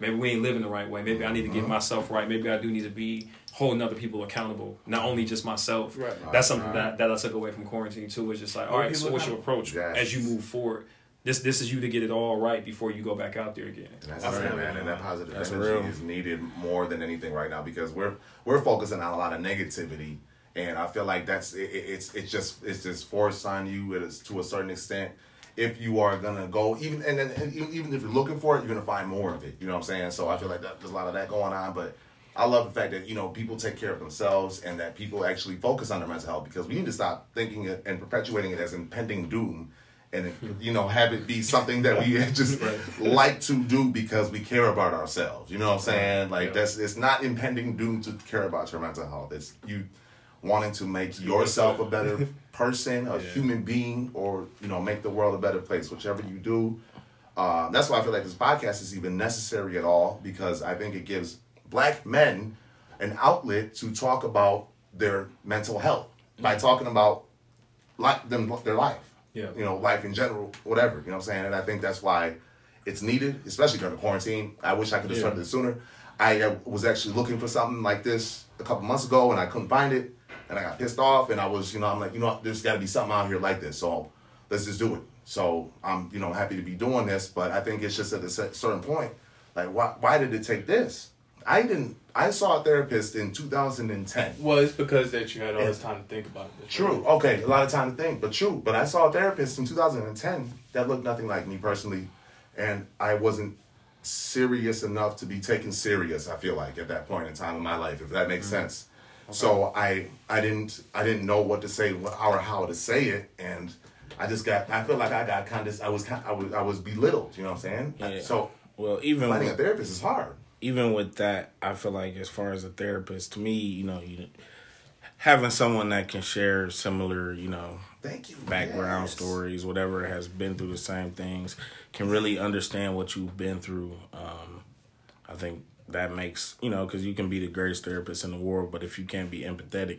maybe we ain't living the right way. Maybe I need to get uh-huh. myself right. Maybe I do need to be holding other people accountable, not only just myself." Right. That's something uh-huh. that, that I took away from quarantine too. Is just like, all Hold right, people so what's your approach Yes. as you move forward? This this is you to get it all right before you go back out there again. And that's That's the man. And that positive That's energy real. is needed more than anything right now because we're we're focusing on a lot of negativity, and I feel like that's it, it- it's it's just it's just forced on you. It is to a certain extent. If you are gonna go, even and then and even even if you're looking for it, you're gonna find more of it. You know what I'm saying? So I feel like that, there's a lot of that going on, but. I love the fact that you know people take care of themselves and that people actually focus on their mental health because we need to stop thinking it and perpetuating it as impending doom and you know have it be something that we just like to do because we care about ourselves. You know what I'm saying? Like Yeah. that's it's not impending doom to care about your mental health. It's you wanting to make yourself a better person, a Yeah. human being, or you know make the world a better place. Whichever you do. Um, that's why I feel like this podcast is even necessary at all because I think it gives black men an outlet to talk about their mental health by talking about like them their life Yeah. you know, life in general, whatever. You know what I'm saying? And I think that's why it's needed, especially during the quarantine. I wish I could have started this sooner. I uh, was actually looking for something like this a couple months ago, and I couldn't find it, and I got pissed off. And I was, you know, I'm like, you know, what, there's got to be something out here like this, so let's just do it. So I'm, you know, happy to be doing this, but I think it's just at a certain point, like, why, why did it take this? I didn't. I saw a therapist in 2010. Well, it's because that you had all this time to think about it. True. Okay, a lot of time to think, but true. But I saw a therapist in 2010 that looked nothing like me personally, and I wasn't serious enough to be taken serious. I feel like at that point in time in my life, if that makes mm-hmm. sense. Okay. So I I didn't I didn't know what to say or how to say it, and I just got I feel like I got kind of I was kind I was I was belittled. You know what I'm saying? Yeah. So Well, even finding a therapist is hard. Even with that, I feel like as far as a therapist, to me, you know, you having someone that can share similar, you know, Thank you. background Yes. stories, whatever has been through the same things, can really understand what you've been through. Um, I think that makes you know because you can be the greatest therapist in the world, but if you can't be empathetic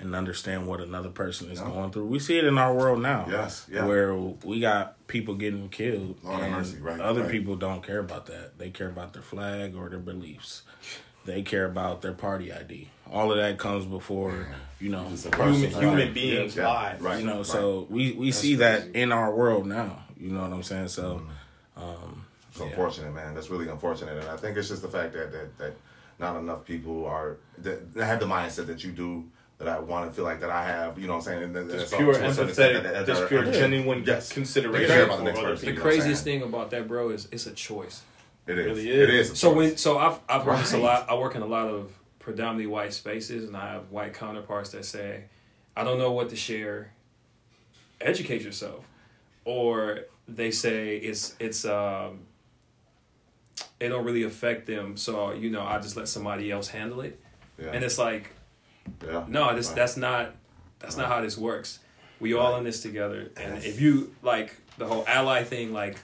and understand what another person is Yeah. going through, we see it in our world now. Yes, yeah. where we got people getting killed, Lord and mercy, right, other right. people don't care about that. They care about their flag or their beliefs. They care about their party ID. All of that comes before you know Human, human beings Yeah, lives. right. you know so we we see that in our world now you know what i'm saying so um It's unfortunate, man. That's really unfortunate, and I think it's just the fact that that, that not enough people are that, that have the mindset that you do. That I want to feel like that I have. You know what I'm saying? And that- Just that's pure to a certain empathetic, that- that- just pure genuine Yes. consideration care about the next other person. The You know craziest thing about that, bro, is it's a choice. It is. really It is. is. a So choice. when so I've I've heard this a lot. I work in a lot of predominantly white spaces, and I have white counterparts that say, "I don't know what to share. Educate yourself," or they say it's it's um, it don't really affect them. So you know, I just let somebody else handle it, yeah. and it's like, yeah. no, this Right. that's not that's not how this works. We all in this together, and Yes. if you like the whole ally thing, like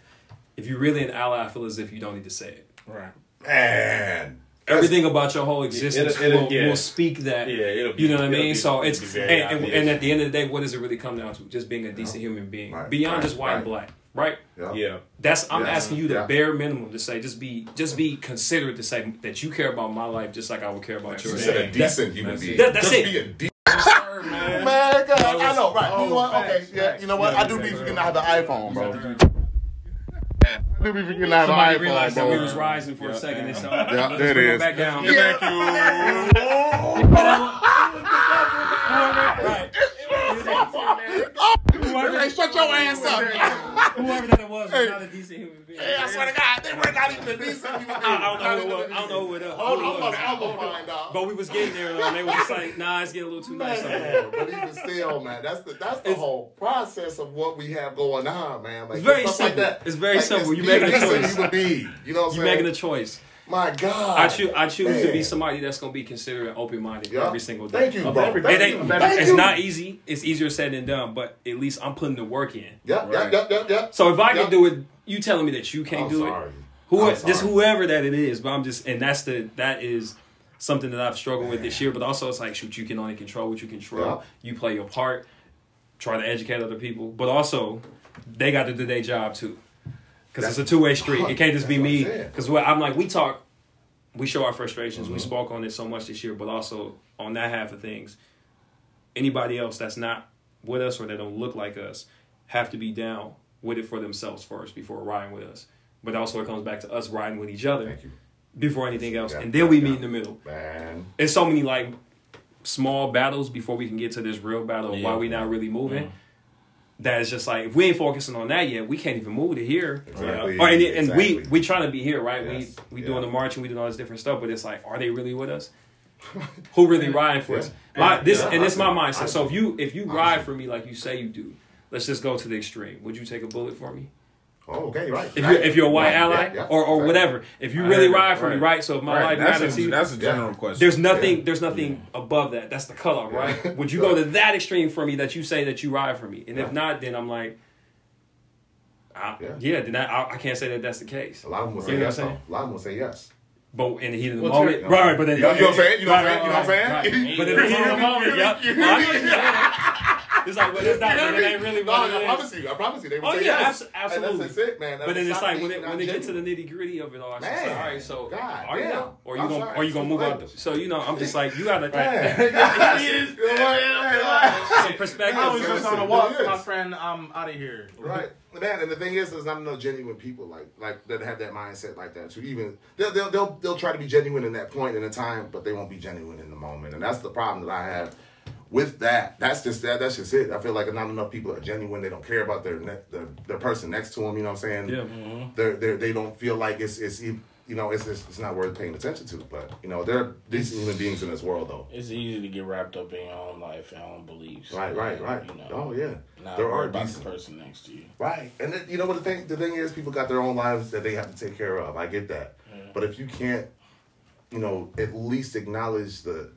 if you're really an ally, I feel as if you don't need to say it. right man. everything about your whole existence It'll- it'll- will, yeah. will speak that. Yeah, it'll be- you know what I mean. be- so it's and, and, and at the end of the day, what does it really come down to? Just being a decent human being, Right, beyond right, just white and black, right? Yeah. Yeah. That's I'm Yeah. asking you the Yeah. bare minimum to say just be just be considerate to say that you care about my life just like I would care about You yours. said a That- decent human being. That- that's Just it. be a decent man. Man, God, I know, right. oh, you know what? facts, okay, yeah. You know what? Yeah, I do be yeah, forgetting yeah. I have an iPhone, bro. I do be forgetting I have Somebody an realized that we was rising for a second and so Yeah, let's there it bring is. back down. Oh, right. Hey, shut your ass up. Whoever that was was not a decent human being. Hey, I swear to God, they were not even a decent human being. I, I don't know who it was. I don't know who it was. Hold on, it I'm was. gonna, I'm gonna find out. But we was getting there, though, and they was just like, "Nah, it's getting a little too nice." up there. Man, but even still, man, that's the that's the whole process of what we have going on, man. Like It's very stuff like simple. that. It's very Like, simple. it's You making a choice. decent human being. You know what I'm You saying? making a choice. My God. I choose. I choose to be somebody that's gonna be considerate, and open minded Yeah. every single day. Thank you, Of bro. everybody. It Thank ain't, you. Thank it's you. not easy. It's easier said than done, but at least I'm putting the work in. Yep, Right. yep, yep, yep, yep. So if I Yep. can do it, you telling me that you can't I'm do sorry. it. Who I'm just whoever that it is, but I'm just and that's the that is something that I've struggled with this year. But also it's like shoot, you can only control what you control. Yeah. You play your part, try to educate other people, but also they got to do their job too. Because it's a two way street. It can't just be me. Because I'm like we talk, we show our frustrations. Mm-hmm. We spoke on it so much this year, but also on that half of things, anybody else that's not with us or that don't look like us have to be down with it for themselves first before riding with us. But also it comes back to us riding with each other before anything else, and then we meet in the middle. man. It's so many like small battles before we can get to this real battle of why Yeah. we not really moving. Mm-hmm. That is just like if we ain't focusing on that yet, we can't even move to here. Exactly. Or, and, and we exactly. we trying to be here, right? Yes. We we Yeah. doing the march and we doing all this different stuff, but it's like, are they really with us? Who really riding for us? My, this Yeah, and this is my mindset. I So if you if you ride see. for me like you say you do, let's just go to the extreme. Would you take a bullet for me? Oh, okay, right. If you're if you're a white Right, ally yeah, yeah, or, or exactly. whatever, if you really heard it, ride for me, right. right? So if my Right, life that's, matters to a, you, that's a general Yeah. question. there's nothing Yeah. there's nothing above that. That's the cutoff, Yeah. right? Would you go to that extreme for me that you say that you ride for me? And Yeah. if not, then I'm like, I, Yeah. yeah. then I, I, I can't say that that's the case. A lot of them will say yes. Saying? A lot of them will say yes. But in the heat of the What's moment, your- right, right? But then You know- you know what I'm saying? You know what I'm saying? You know what I'm saying? But in the heat of the moment, yeah. It's like, but it's not. But it ain't really No, what I it is. promise you. I promise you. They will Oh say yeah, yes. abs- And absolutely. that's, that's it, man. But then it's like when it, when they get to the nitty gritty of it all, it's just like, all right, so God are you damn. now? Or you I'm gonna sorry, or you gonna move out? language. So you know, I'm just like you gotta Man. some I perspective. was just on a walk, my friend. Um, I'm out of here. Right, man. And the thing is, there's not enough genuine people like like that have that mindset like that. To even they'll they'll they'll, they'll try to be genuine in that point in the time, but they won't be genuine in the moment. And that's the problem that I have with that. That's just that. That's just it. I feel like not enough people are genuine. They don't care about their ne- person next to them. You know what I'm saying? Yeah. Mm-hmm. They're they they don't feel like it's it's you know it's, it's it's not worth paying attention to. But you know there are decent human beings in this world though. It's easy to get wrapped up in your own life and own beliefs. Right, right, right. You know, Oh yeah, Not there are about decent. the person next to you. Right, and then, you know what the thing the thing is, people got their own lives that they have to take care of. I get that, but if you can't, you know, at least acknowledge the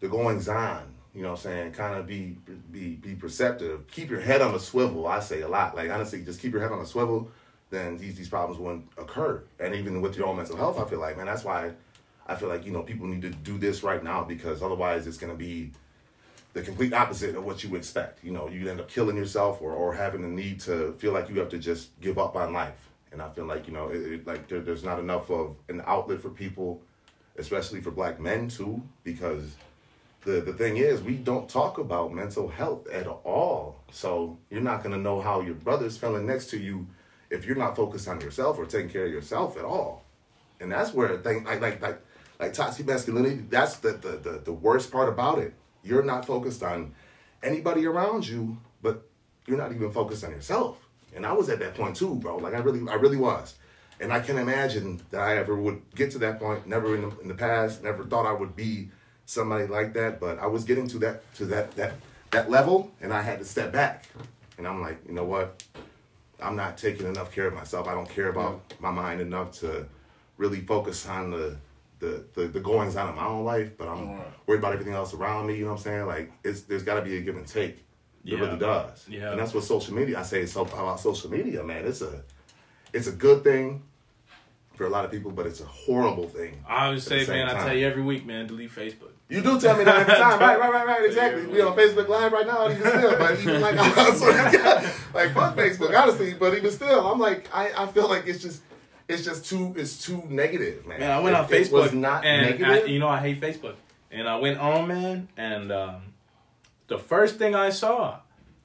the goings on, you know, what I'm saying, kind of be be be perceptive, keep your head on a swivel. I say a lot, like honestly, just keep your head on a swivel. Then these these problems wouldn't occur, and even with your own mental health, I feel like man, that's why I feel like you know people need to do this right now because otherwise it's gonna be the complete opposite of what you expect. You know, you end up killing yourself or, or having the need to feel like you have to just give up on life. And I feel like, you know, it, it, like there, there's not enough of an outlet for people, especially for black men too, because the, the thing is we don't talk about mental health at all. So you're not going to know how your brother's feeling next to you if you're not focused on yourself or taking care of yourself at all. And that's where thing like like like like toxic masculinity, that's the the, the the worst part about it. You're not focused on anybody around you, but you're not even focused on yourself. And I was at that point too, bro. Like I really I really was. And I can't imagine that I ever would get to that point. Never in the, in the past. Never thought I would be somebody like that. But I was getting to that to that that that level, and I had to step back. And I'm like, you know what? I'm not taking enough care of myself. I don't care about my mind enough to really focus on the the the, the goings on of my own life. But I'm Right. worried about everything else around me. You know what I'm saying? Like it's there's got to be a give and take. It Yeah. really does. Yeah. And that's what social media. I say so about social media, man. It's a it's a good thing for a lot of people, but it's a horrible thing. I would say, man, I tell you every week, man, delete Facebook. You do tell me that every time, right? Right? Right? Right? Exactly. We on Facebook Live right now, even still, but even like, I God, like fuck Facebook, honestly. But even still, I'm like, I, I feel like it's just, it's just too, it's too negative, man. Man, I went It- on Facebook was not and I, negative. you know I hate Facebook, and I went on, man, and um, the first thing I saw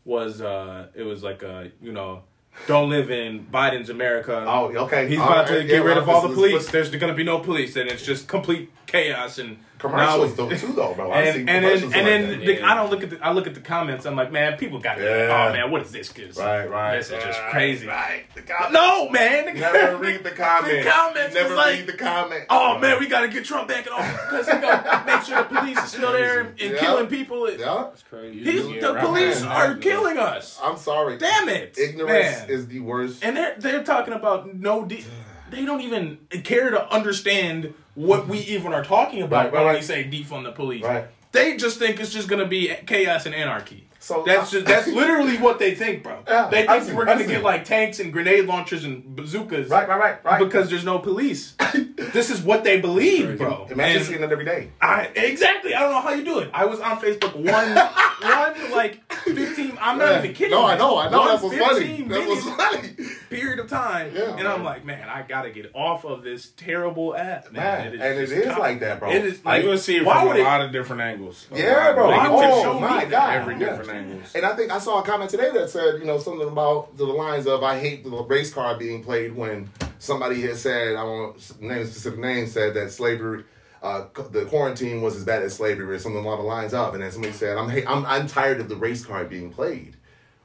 was uh, it was like a you know. Don't live in Biden's America. Oh, okay. He's All about to get Yeah, rid of all the police. There's going to be no police, and it's just complete chaos. And commercials now though too, though, bro. I've and, and then commercials and then that. the, Yeah. I don't look at the I look at the comments. I'm like, man, people got Yeah. oh man, what is this? Cause Right, right. This is just crazy. Right. The. No, man. You never read the comments. The comments never was like, read the comments. Oh man, we gotta get Trump back in office because he gonna make sure the police is still there and, and Yeah. killing people. Yeah. It's crazy. He's, the right. police Man, are man. killing us. I'm sorry. Damn it, Ignorance man. is the worst. and they're they're talking about no. De- they don't even care to understand what we even are talking about Right, when right. we say defund the police. They just think it's just gonna be chaos and anarchy. So uh, That's I- just that's literally what they think, bro. Yeah, they think see, we're gonna see. get like tanks and grenade launchers and bazookas, Right, right, right, right. Because there's no police. this is what they believe, bro. Imagine seeing that every day. I exactly. I don't know how you do it. I was on Facebook one, one like fifteen. I'm not even kidding. No, I know, I know. One That's what's funny. 15 That's what's minute funny. Period of time, Yeah, and I'm like, man, I gotta get off of this terrible app, man. Man, and it just is tough. like that, bro. It is Like, like you will see it from would a it- lot of different angles. Yeah, bro. Why would oh show Oh me my god. Every Yeah. different And I think I saw a comment today that said, you know, something about the lines of "I hate the race card being played" when somebody had said, I won't name a specific name, said that slavery, uh, the quarantine was as bad as slavery, or something along the lines of. And then somebody said, "I'm I'm I'm tired of the race card being played."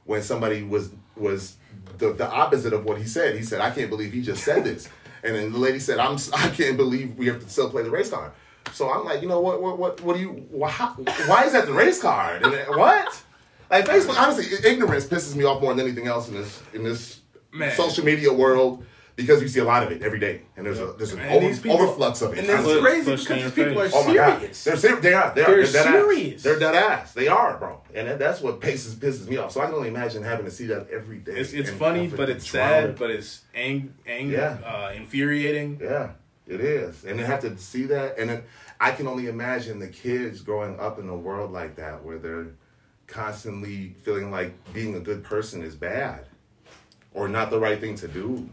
When somebody was was the the opposite of what he said, he said, "I can't believe he just said this," and then the lady said, "I'm I can't believe we have to still play the race card." So I'm like, you know what? What? What? What do you? Why, why is that the race card? And what? Like Facebook, honestly, ignorance pisses me off more than anything else in this in this Man. social media world because you see a lot of it every day, and there's a there's an And over, people- overflux of it. And it's constantly. crazy Push because in these your people are. Oh my god, serious. they're serious. They are. They are. They're They're, dead serious. Ass. They're dead ass. They are, bro. And that, that's what pisses pisses me off. So I can only imagine having to see that every day. It's it's And funny, have but it's drown sad, it. but it's ang, ang Yeah. uh, infuriating. Yeah, it is. And they have to see that. And then I can only imagine the kids growing up in a world like that where they're constantly feeling like being a good person is bad or not the right thing to do.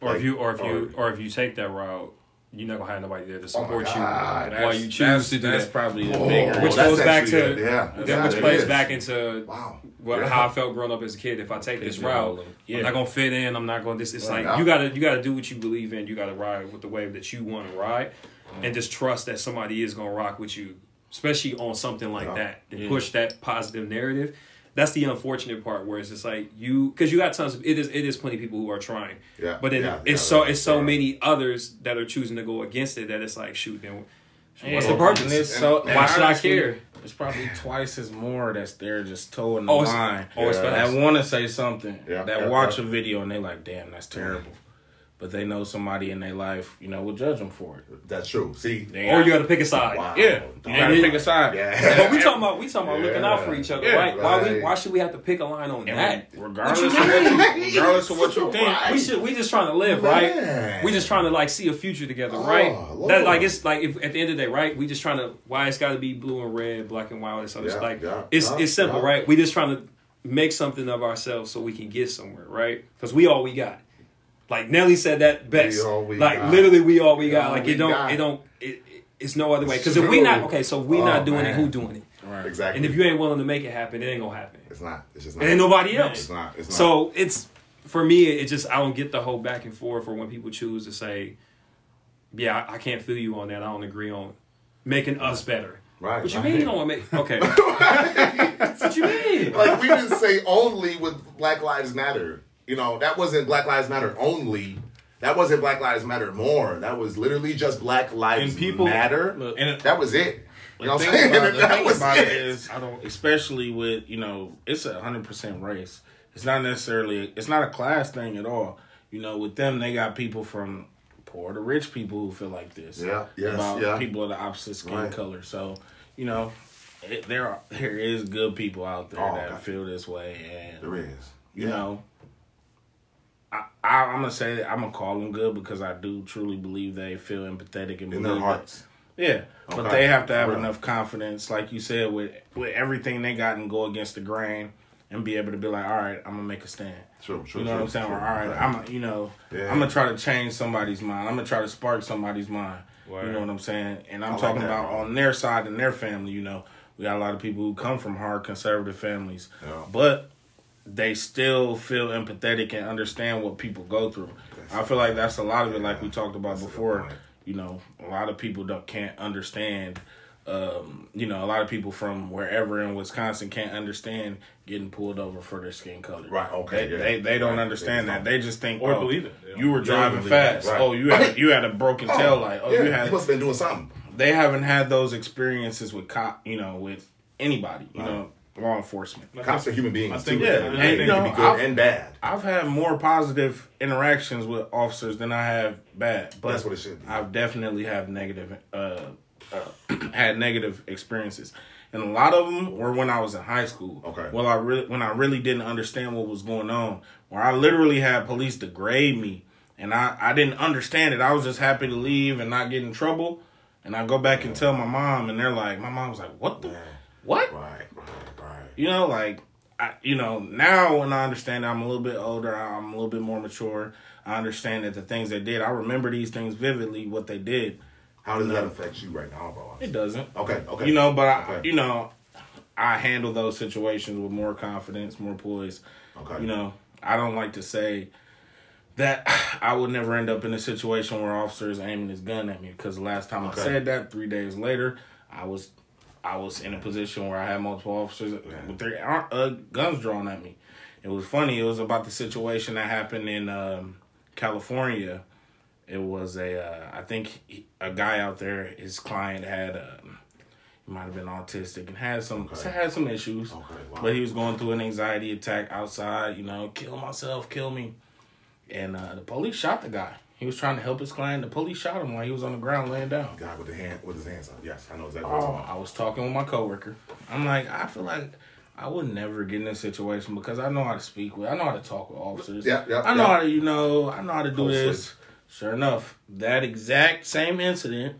Or Like, if you, or if you, or if you take that route, you're not gonna have nobody there to oh support you God, while you That's- choose to do that's that. probably the Oh, bigger. Which goes back actually to- it. yeah, That yeah, which plays is. back into Wow. what, Yeah. how I felt growing up as a kid. If I take this route, Yeah. I'm not gonna fit in. I'm not gonna. This it's like Yeah. you gotta you gotta do what you believe in. You gotta ride with the wave that you want to ride, and just trust that somebody is gonna rock with you, especially on something like Yeah. that and Yeah. push that positive narrative. That's the unfortunate part where it's just like you because you got tons of it is it is plenty of people who are trying, Yeah, but then yeah, it's yeah, so it's so yeah. many others that are choosing to go against it that it's like shoot then what's Yeah. the purpose? And it's so, Why should I care? It's probably twice as more that's there just towing the Oh, line. oh, Yeah. that want to say something. Yeah, that yeah, watch a video and they like, damn, that's terrible. But they know somebody in their life, you know, will judge them for it. That's true. See, They Or got- you got to pick a side. Wow. yeah, you gotta pick a side. yeah. But we talking about we talking about looking out for each other, Yeah, right? Why we why should we have to pick a line on And that? regardless What of what you, regardless of what you think, We should we just trying to live, right? Man. We just trying to like see a future together, Oh, right? Lord. That like it's like if at the end of the day, right? We just trying to why it's got to be blue and red, black and white. and So it's Yeah, like yeah, it's yeah, it's simple, yeah. right? We just trying to make something of ourselves so we can get somewhere, right? Because we all we got. Like Nelly said that best. We all we like got. literally, we all we got. all like we it don't got. it don't it, it- it's no other way. Because if we True. not okay, so we Oh, not doing it, who doing it? right. Exactly. And if you ain't willing to make it happen, it ain't gonna happen. it's not. It's just not. It ain't nobody else. It's not. It's not. So it's for me. It just I don't get the whole back and forth for when people choose to say, "Yeah, I, I can't feel you on that. I don't agree on making us better." right. What you right. mean you don't want to make? Okay. That's what you mean? like we didn't say only with Black Lives Matter. You know, that wasn't Black Lives Matter only. That wasn't Black Lives Matter more. That was literally just Black Lives And people- Matter. Look, And it, that was it. You know what I'm saying? about, that thing was about it. it is, I don't- especially with you know, it's a hundred percent race. It's not necessarily, it's not a class thing at all. You know, with them, they got people from poor to rich people who feel like this. Yeah, yes, about yeah. people of the opposite skin Right. color. So, you know, it, there are there is good people out there Oh, that God. feel this way, and There is. you know, I I, I'm gonna say I'm gonna call them good because I do truly believe they feel empathetic and In their that- hearts. Yeah, but they have to have For real. enough confidence, like you said, with with everything they got and go against the grain and be able to be like, all right, I'm gonna make a stand. True, true. You know what I'm saying? Or, all right, I'm you know, Yeah. I'm gonna try to change somebody's mind. I'm gonna try to spark somebody's mind. You know what I'm saying? And I'm like talking that, about on their side and their family. You know, we got a lot of people who come from hard conservative families, Yeah. but they still feel empathetic and understand what people go through. I feel like that's a lot of it, like we talked about That's before. You know, a lot of people don't can't understand. Um, you know, a lot of people from wherever in Wisconsin can't understand getting pulled over for their skin color. Right, okay, They yeah. they, they don't Right, understand just that. don't. They just think Or oh, believe it. You were driving fast. Right. Oh, you had you had a broken tail light. Oh, yeah, you had he must have been doing something. they haven't had those experiences with cop, you know, with anybody, you Right. know, law enforcement. Cops are human beings I think- too. yeah, and and they you can know, be good I've- and bad. I've had more positive interactions with officers than I have bad, but That's what it should be. I've definitely have negative, uh, uh, had negative experiences, and a lot of them were when I was in high school. Okay. Well, I really when I really didn't understand what was going on, where I literally had police degrade me, and I I didn't understand it. I was just happy to leave and not get in trouble, and I go back and tell my mom, and they're like, my mom was like, "What the, Yeah. what?" Right, right, right. You know, like I, you know, now when I understand, I'm a little bit older. I'm a little bit more mature. I understand that the things they did, I remember these things vividly. What they did, How does that affect you right now, bro? it doesn't. Okay, okay. You know, but I, Okay. you know, I handle those situations with more confidence, more poise. Okay. You know, I don't like to say that I would never end up in a situation where officers aiming his gun at me because the last time Okay. I said that, three days later, I was I was in a position where I had multiple officers with their uh, guns drawn at me. It was funny. It was about the situation that happened in um, California. It was a uh, I think he, a guy out there. His client had um, he might have been autistic and had some Okay. had some issues. Okay, wow. But he was going through an anxiety attack outside. You know, kill myself, kill me. And uh, the police shot the guy. He was trying to help his client. The police shot him while he was on the ground laying down. guy with the hand with his hands up. Yes, I know exactly what Oh, you're I was talking with my coworker. I'm like, I feel like I would never get in this situation because I know how to speak with, I know how to talk with officers. Yeah, yeah, I know yeah. how to, you know, I know how to do Code this. Sure enough, that exact same incident,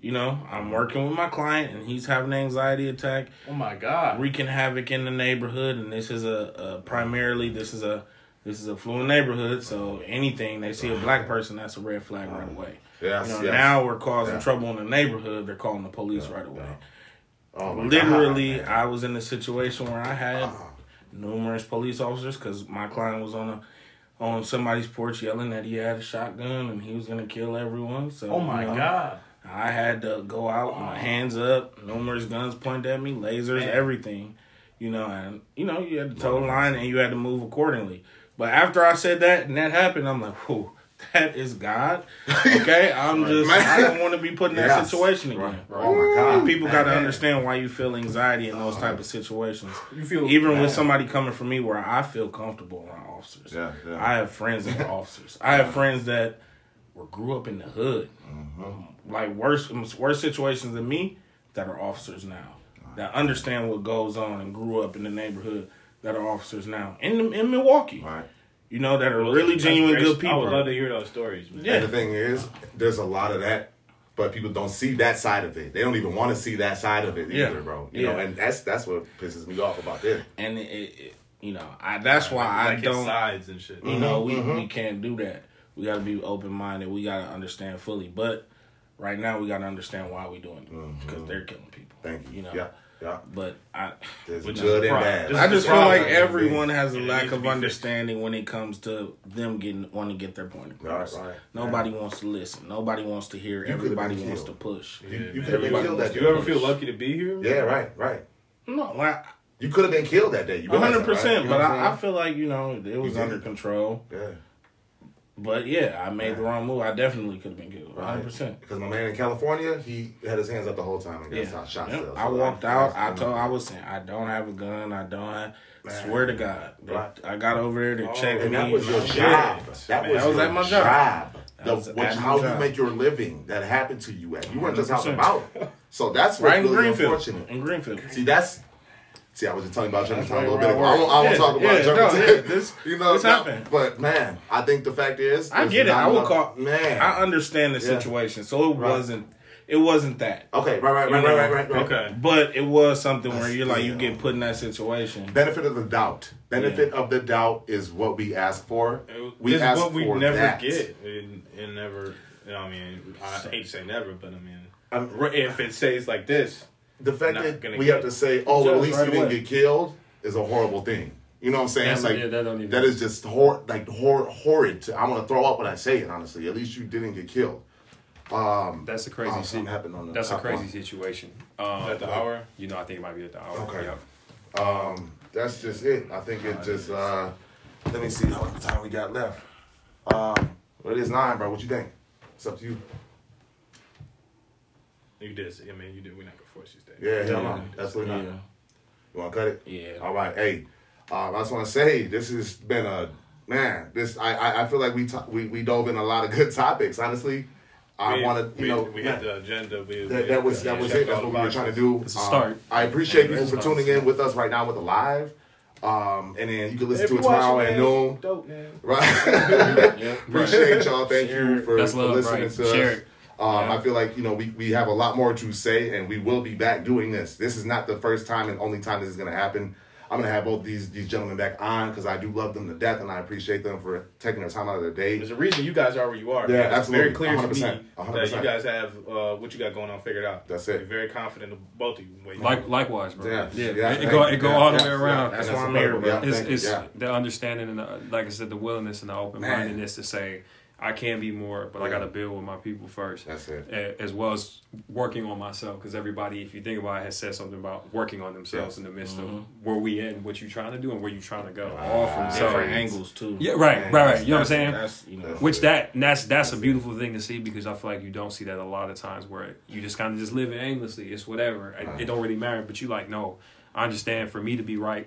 you know, I'm working with my client and he's having an anxiety attack, Oh my god. wreaking havoc in the neighborhood. And this is a, a primarily this is a this is a fluent neighborhood. So anything they see a black person, that's a red flag right mm-hmm. away. Yes, You know, yes. now we're causing Yeah. trouble in the neighborhood. They're calling the police right away. Oh my Literally, God, I was in a situation where I had Wow. numerous police officers because my client was on a on somebody's porch yelling that he had a shotgun and he was gonna kill everyone. So Oh my you know, god. I had to go out, my hands up, numerous guns pointed at me, lasers, Man. everything. You know, and you know you had to toe the line and you had to move accordingly. But after I said that and that happened, I'm like, whew, that is God. Okay, I'm just I don't want to be put in that Yes. situation again. Right. Oh my God. And people got to understand why you feel anxiety in those type uh-huh. of situations. You feel Even man. with somebody coming from me where I feel comfortable around officers. Yeah, yeah. I have friends that are officers. I have friends that were grew up in the hood. Mm-hmm. Um, like worse um, worse situations than me that are officers now. Uh-huh. That understand what goes on and grew up in the neighborhood that are officers now. In in Milwaukee. Right. You know, that are Well, really that's genuine great. good people. I would love to hear those stories. Man. Yeah. And the thing is, there's a lot of that, but people don't see that side of it. They don't even want to see that side of it Yeah. either, bro. You know, and that's that's what pisses me off about this. And it, it, it- you know, I that's why I like his don't sides and shit. You know, we, Mm-hmm, we can't do that. We got to be open minded. We got to understand fully. But right now, we got to understand why we doing it because they're killing people. Mm-hmm. Thank you. You know. Yeah, yeah. But I, There's Which good and bad. This I just feel like everyone has a It lack of be fixed. understanding when it comes to them getting want to get their point across. Right, right. Nobody wants to listen. Nobody wants to hear. could've Everybody been wants to push. You, Yeah, you man. could have been killed that Do day. you ever feel lucky to be here? Yeah, right, right. No, like You could have been killed that day. You one realize hundred that, right? percent. But I, I feel like you know it was did. under control. yeah. But yeah, I made the wrong move. I definitely could have been killed. Hundred percent. Because my man in California, he had his hands up the whole time and Yeah. got shot Yep. I walked out. I told I was saying I don't have a gun. I don't have. Man. Swear to God, Right. I got over there to Oh, check And me. that was your job. That was, that was at my job. job. The, which, how you job. make your living that happened to you at. You weren't just out 100%. and about. So that's what's Right in really Greenfield. unfortunate. In Greenfield. See, that's See, I was just telling you about That's Germantown a right little bit ago. where I I won't, I won't work. talk about Yeah, yeah, no, yeah, this- you know, this no, happened. But man, I think the fact is, I get it. I will call. Man, I understand the Yeah. situation, so it Right. wasn't. It wasn't that. okay, right, right, right, right, right, right. Okay. But it was something where you're like you still- get put in that situation. Benefit of the doubt. Benefit of the doubt is what we ask for. We It's ask what we for never that. get. It, it never. You know, I mean, I hate to say never, but I mean, Um, if it stays like this, the fact Not that gonna we get have to say, "Oh, well, at Just least right you didn't away. get killed," is a horrible thing. You know what I'm saying? That's- like yeah, that don't even- that is just hor- like hor- horrid. To, I want to throw up when I say it. Honestly, at least you didn't get killed. Um, That's a crazy. Oh, si- happened on the that's a top crazy one. situation. Um, at the hour. You know, I think it might be at the hour. Okay. Yep. um, that's just it. I think it just. Uh, let me see how much time we got left. Um, well, it is nine, bro. What you think? It's up to you. You did. I mean, you did. We're not gonna force you. Yeah, hell Yeah. no, absolutely not. Yeah. You want to cut it? Yeah. All right. Hey, um, I just want to say this has been a man. This I I, I feel like we to, we we dove in a lot of good topics. Honestly, I We- wanted you we, know we hit the agenda. We, that, we- that was that was it. That's what we were trying to do. It's a Um, start. I appreciate Yeah, people for tuning in with us right now with the live. Um, and then you can listen If to it tomorrow at noon. Dope, man. Right. Yeah. Appreciate y'all. Thank Share you for, for listening right. to Share us. it. Um, Yeah. I feel like you know we, we have a lot more to say, and we will be back doing this. This is not the first time and only time this is going to happen. I'm going to have both these these gentlemen back on because I do love them to death, and I appreciate them for taking their time out of their day. There's a reason you guys are where you are. Yeah, It's very clear to 100%. me that you guys have uh, what you got going on figured out. That's it. You're very confident of both of you. Like likewise, bro. Yeah, yeah. yeah, it, it go it go yeah, all the yeah, way around. yeah, That's and why I'm here, bro. Yeah, It's, it's yeah. the understanding and the, like I said, the willingness and the open mindedness to say I can be more, but I got to build with my people first. That's it. As well as working on myself, because everybody, if you think about it, has said something about working on themselves Yeah. in the midst Mhm. of where we in, what you're trying to do and where you're trying to go. All from So- different angles too. Yeah, right, Man, right, right. You know what I'm saying? That's you know. Which that and that's that's a beautiful thing to see because I feel like you don't see that a lot of times where you just kind of just living aimlessly. It's whatever. It, it don't really matter. But you like no, I understand. For me to be right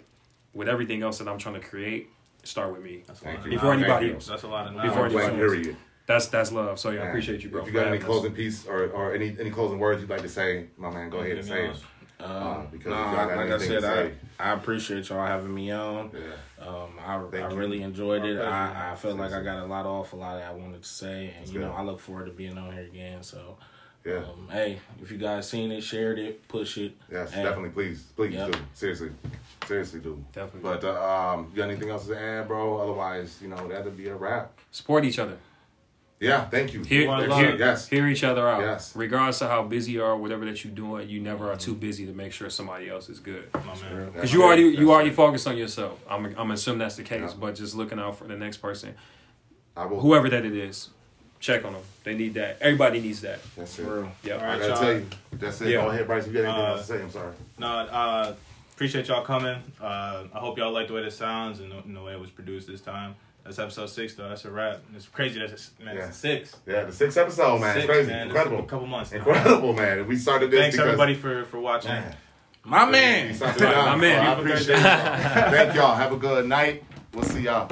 with everything else that I'm trying to create, start with me. That's a lot you. of Before anybody else. That's a lot of Before anybody else. period. That's that's love. So yeah, I appreciate you, bro. If you got any closing piece or, or any any closing words you'd like to say, my man, go ahead and say it. Uh, because nah, if y'all got like I said, I. I appreciate y'all having me on. Yeah. Um, I, Thank I you. really enjoyed it. I, I man. felt like I got a lot off, a lot that I wanted to say, and That's you know. I look forward to being on here again. So, Yeah. um, hey, if you guys seen it, shared it, push it. Yes, Hey. definitely. Please, please Yep. do. Seriously, seriously do. Definitely. But uh, um, you got anything else to add, bro? Otherwise, you know that'd be a wrap. Support each other. Yeah. Thank you. Hear, love. hear, Yes. hear each other out. Yes. Regardless of how busy you are, whatever that you're doing, you never are too busy to make sure somebody else is good. Because you already you already it. focused on yourself. I'm I'm assuming that's the case, Yeah. but just looking out for the next person, I will. whoever that it is, check on them. They need that. Everybody needs that. That's it. For real. Yep. All I gotta y'all. tell you. That's it. Yeah. Go ahead, Bryce. If you got anything Uh, else to say, I'm sorry. No, uh, appreciate y'all coming. Uh, I hope y'all like the way this sounds and the, and the way it was produced this time. That's episode six, though. That's a wrap. It's crazy. That's a, man, Yeah. six. Yeah, the sixth episode, man. Six, it's crazy. man. It's Incredible. a couple months. now. Incredible, man. We started this Thanks because everybody for for watching. Man, My man. started My man. so I appreciate y'all. Thank y'all. Have a good night. We'll see y'all.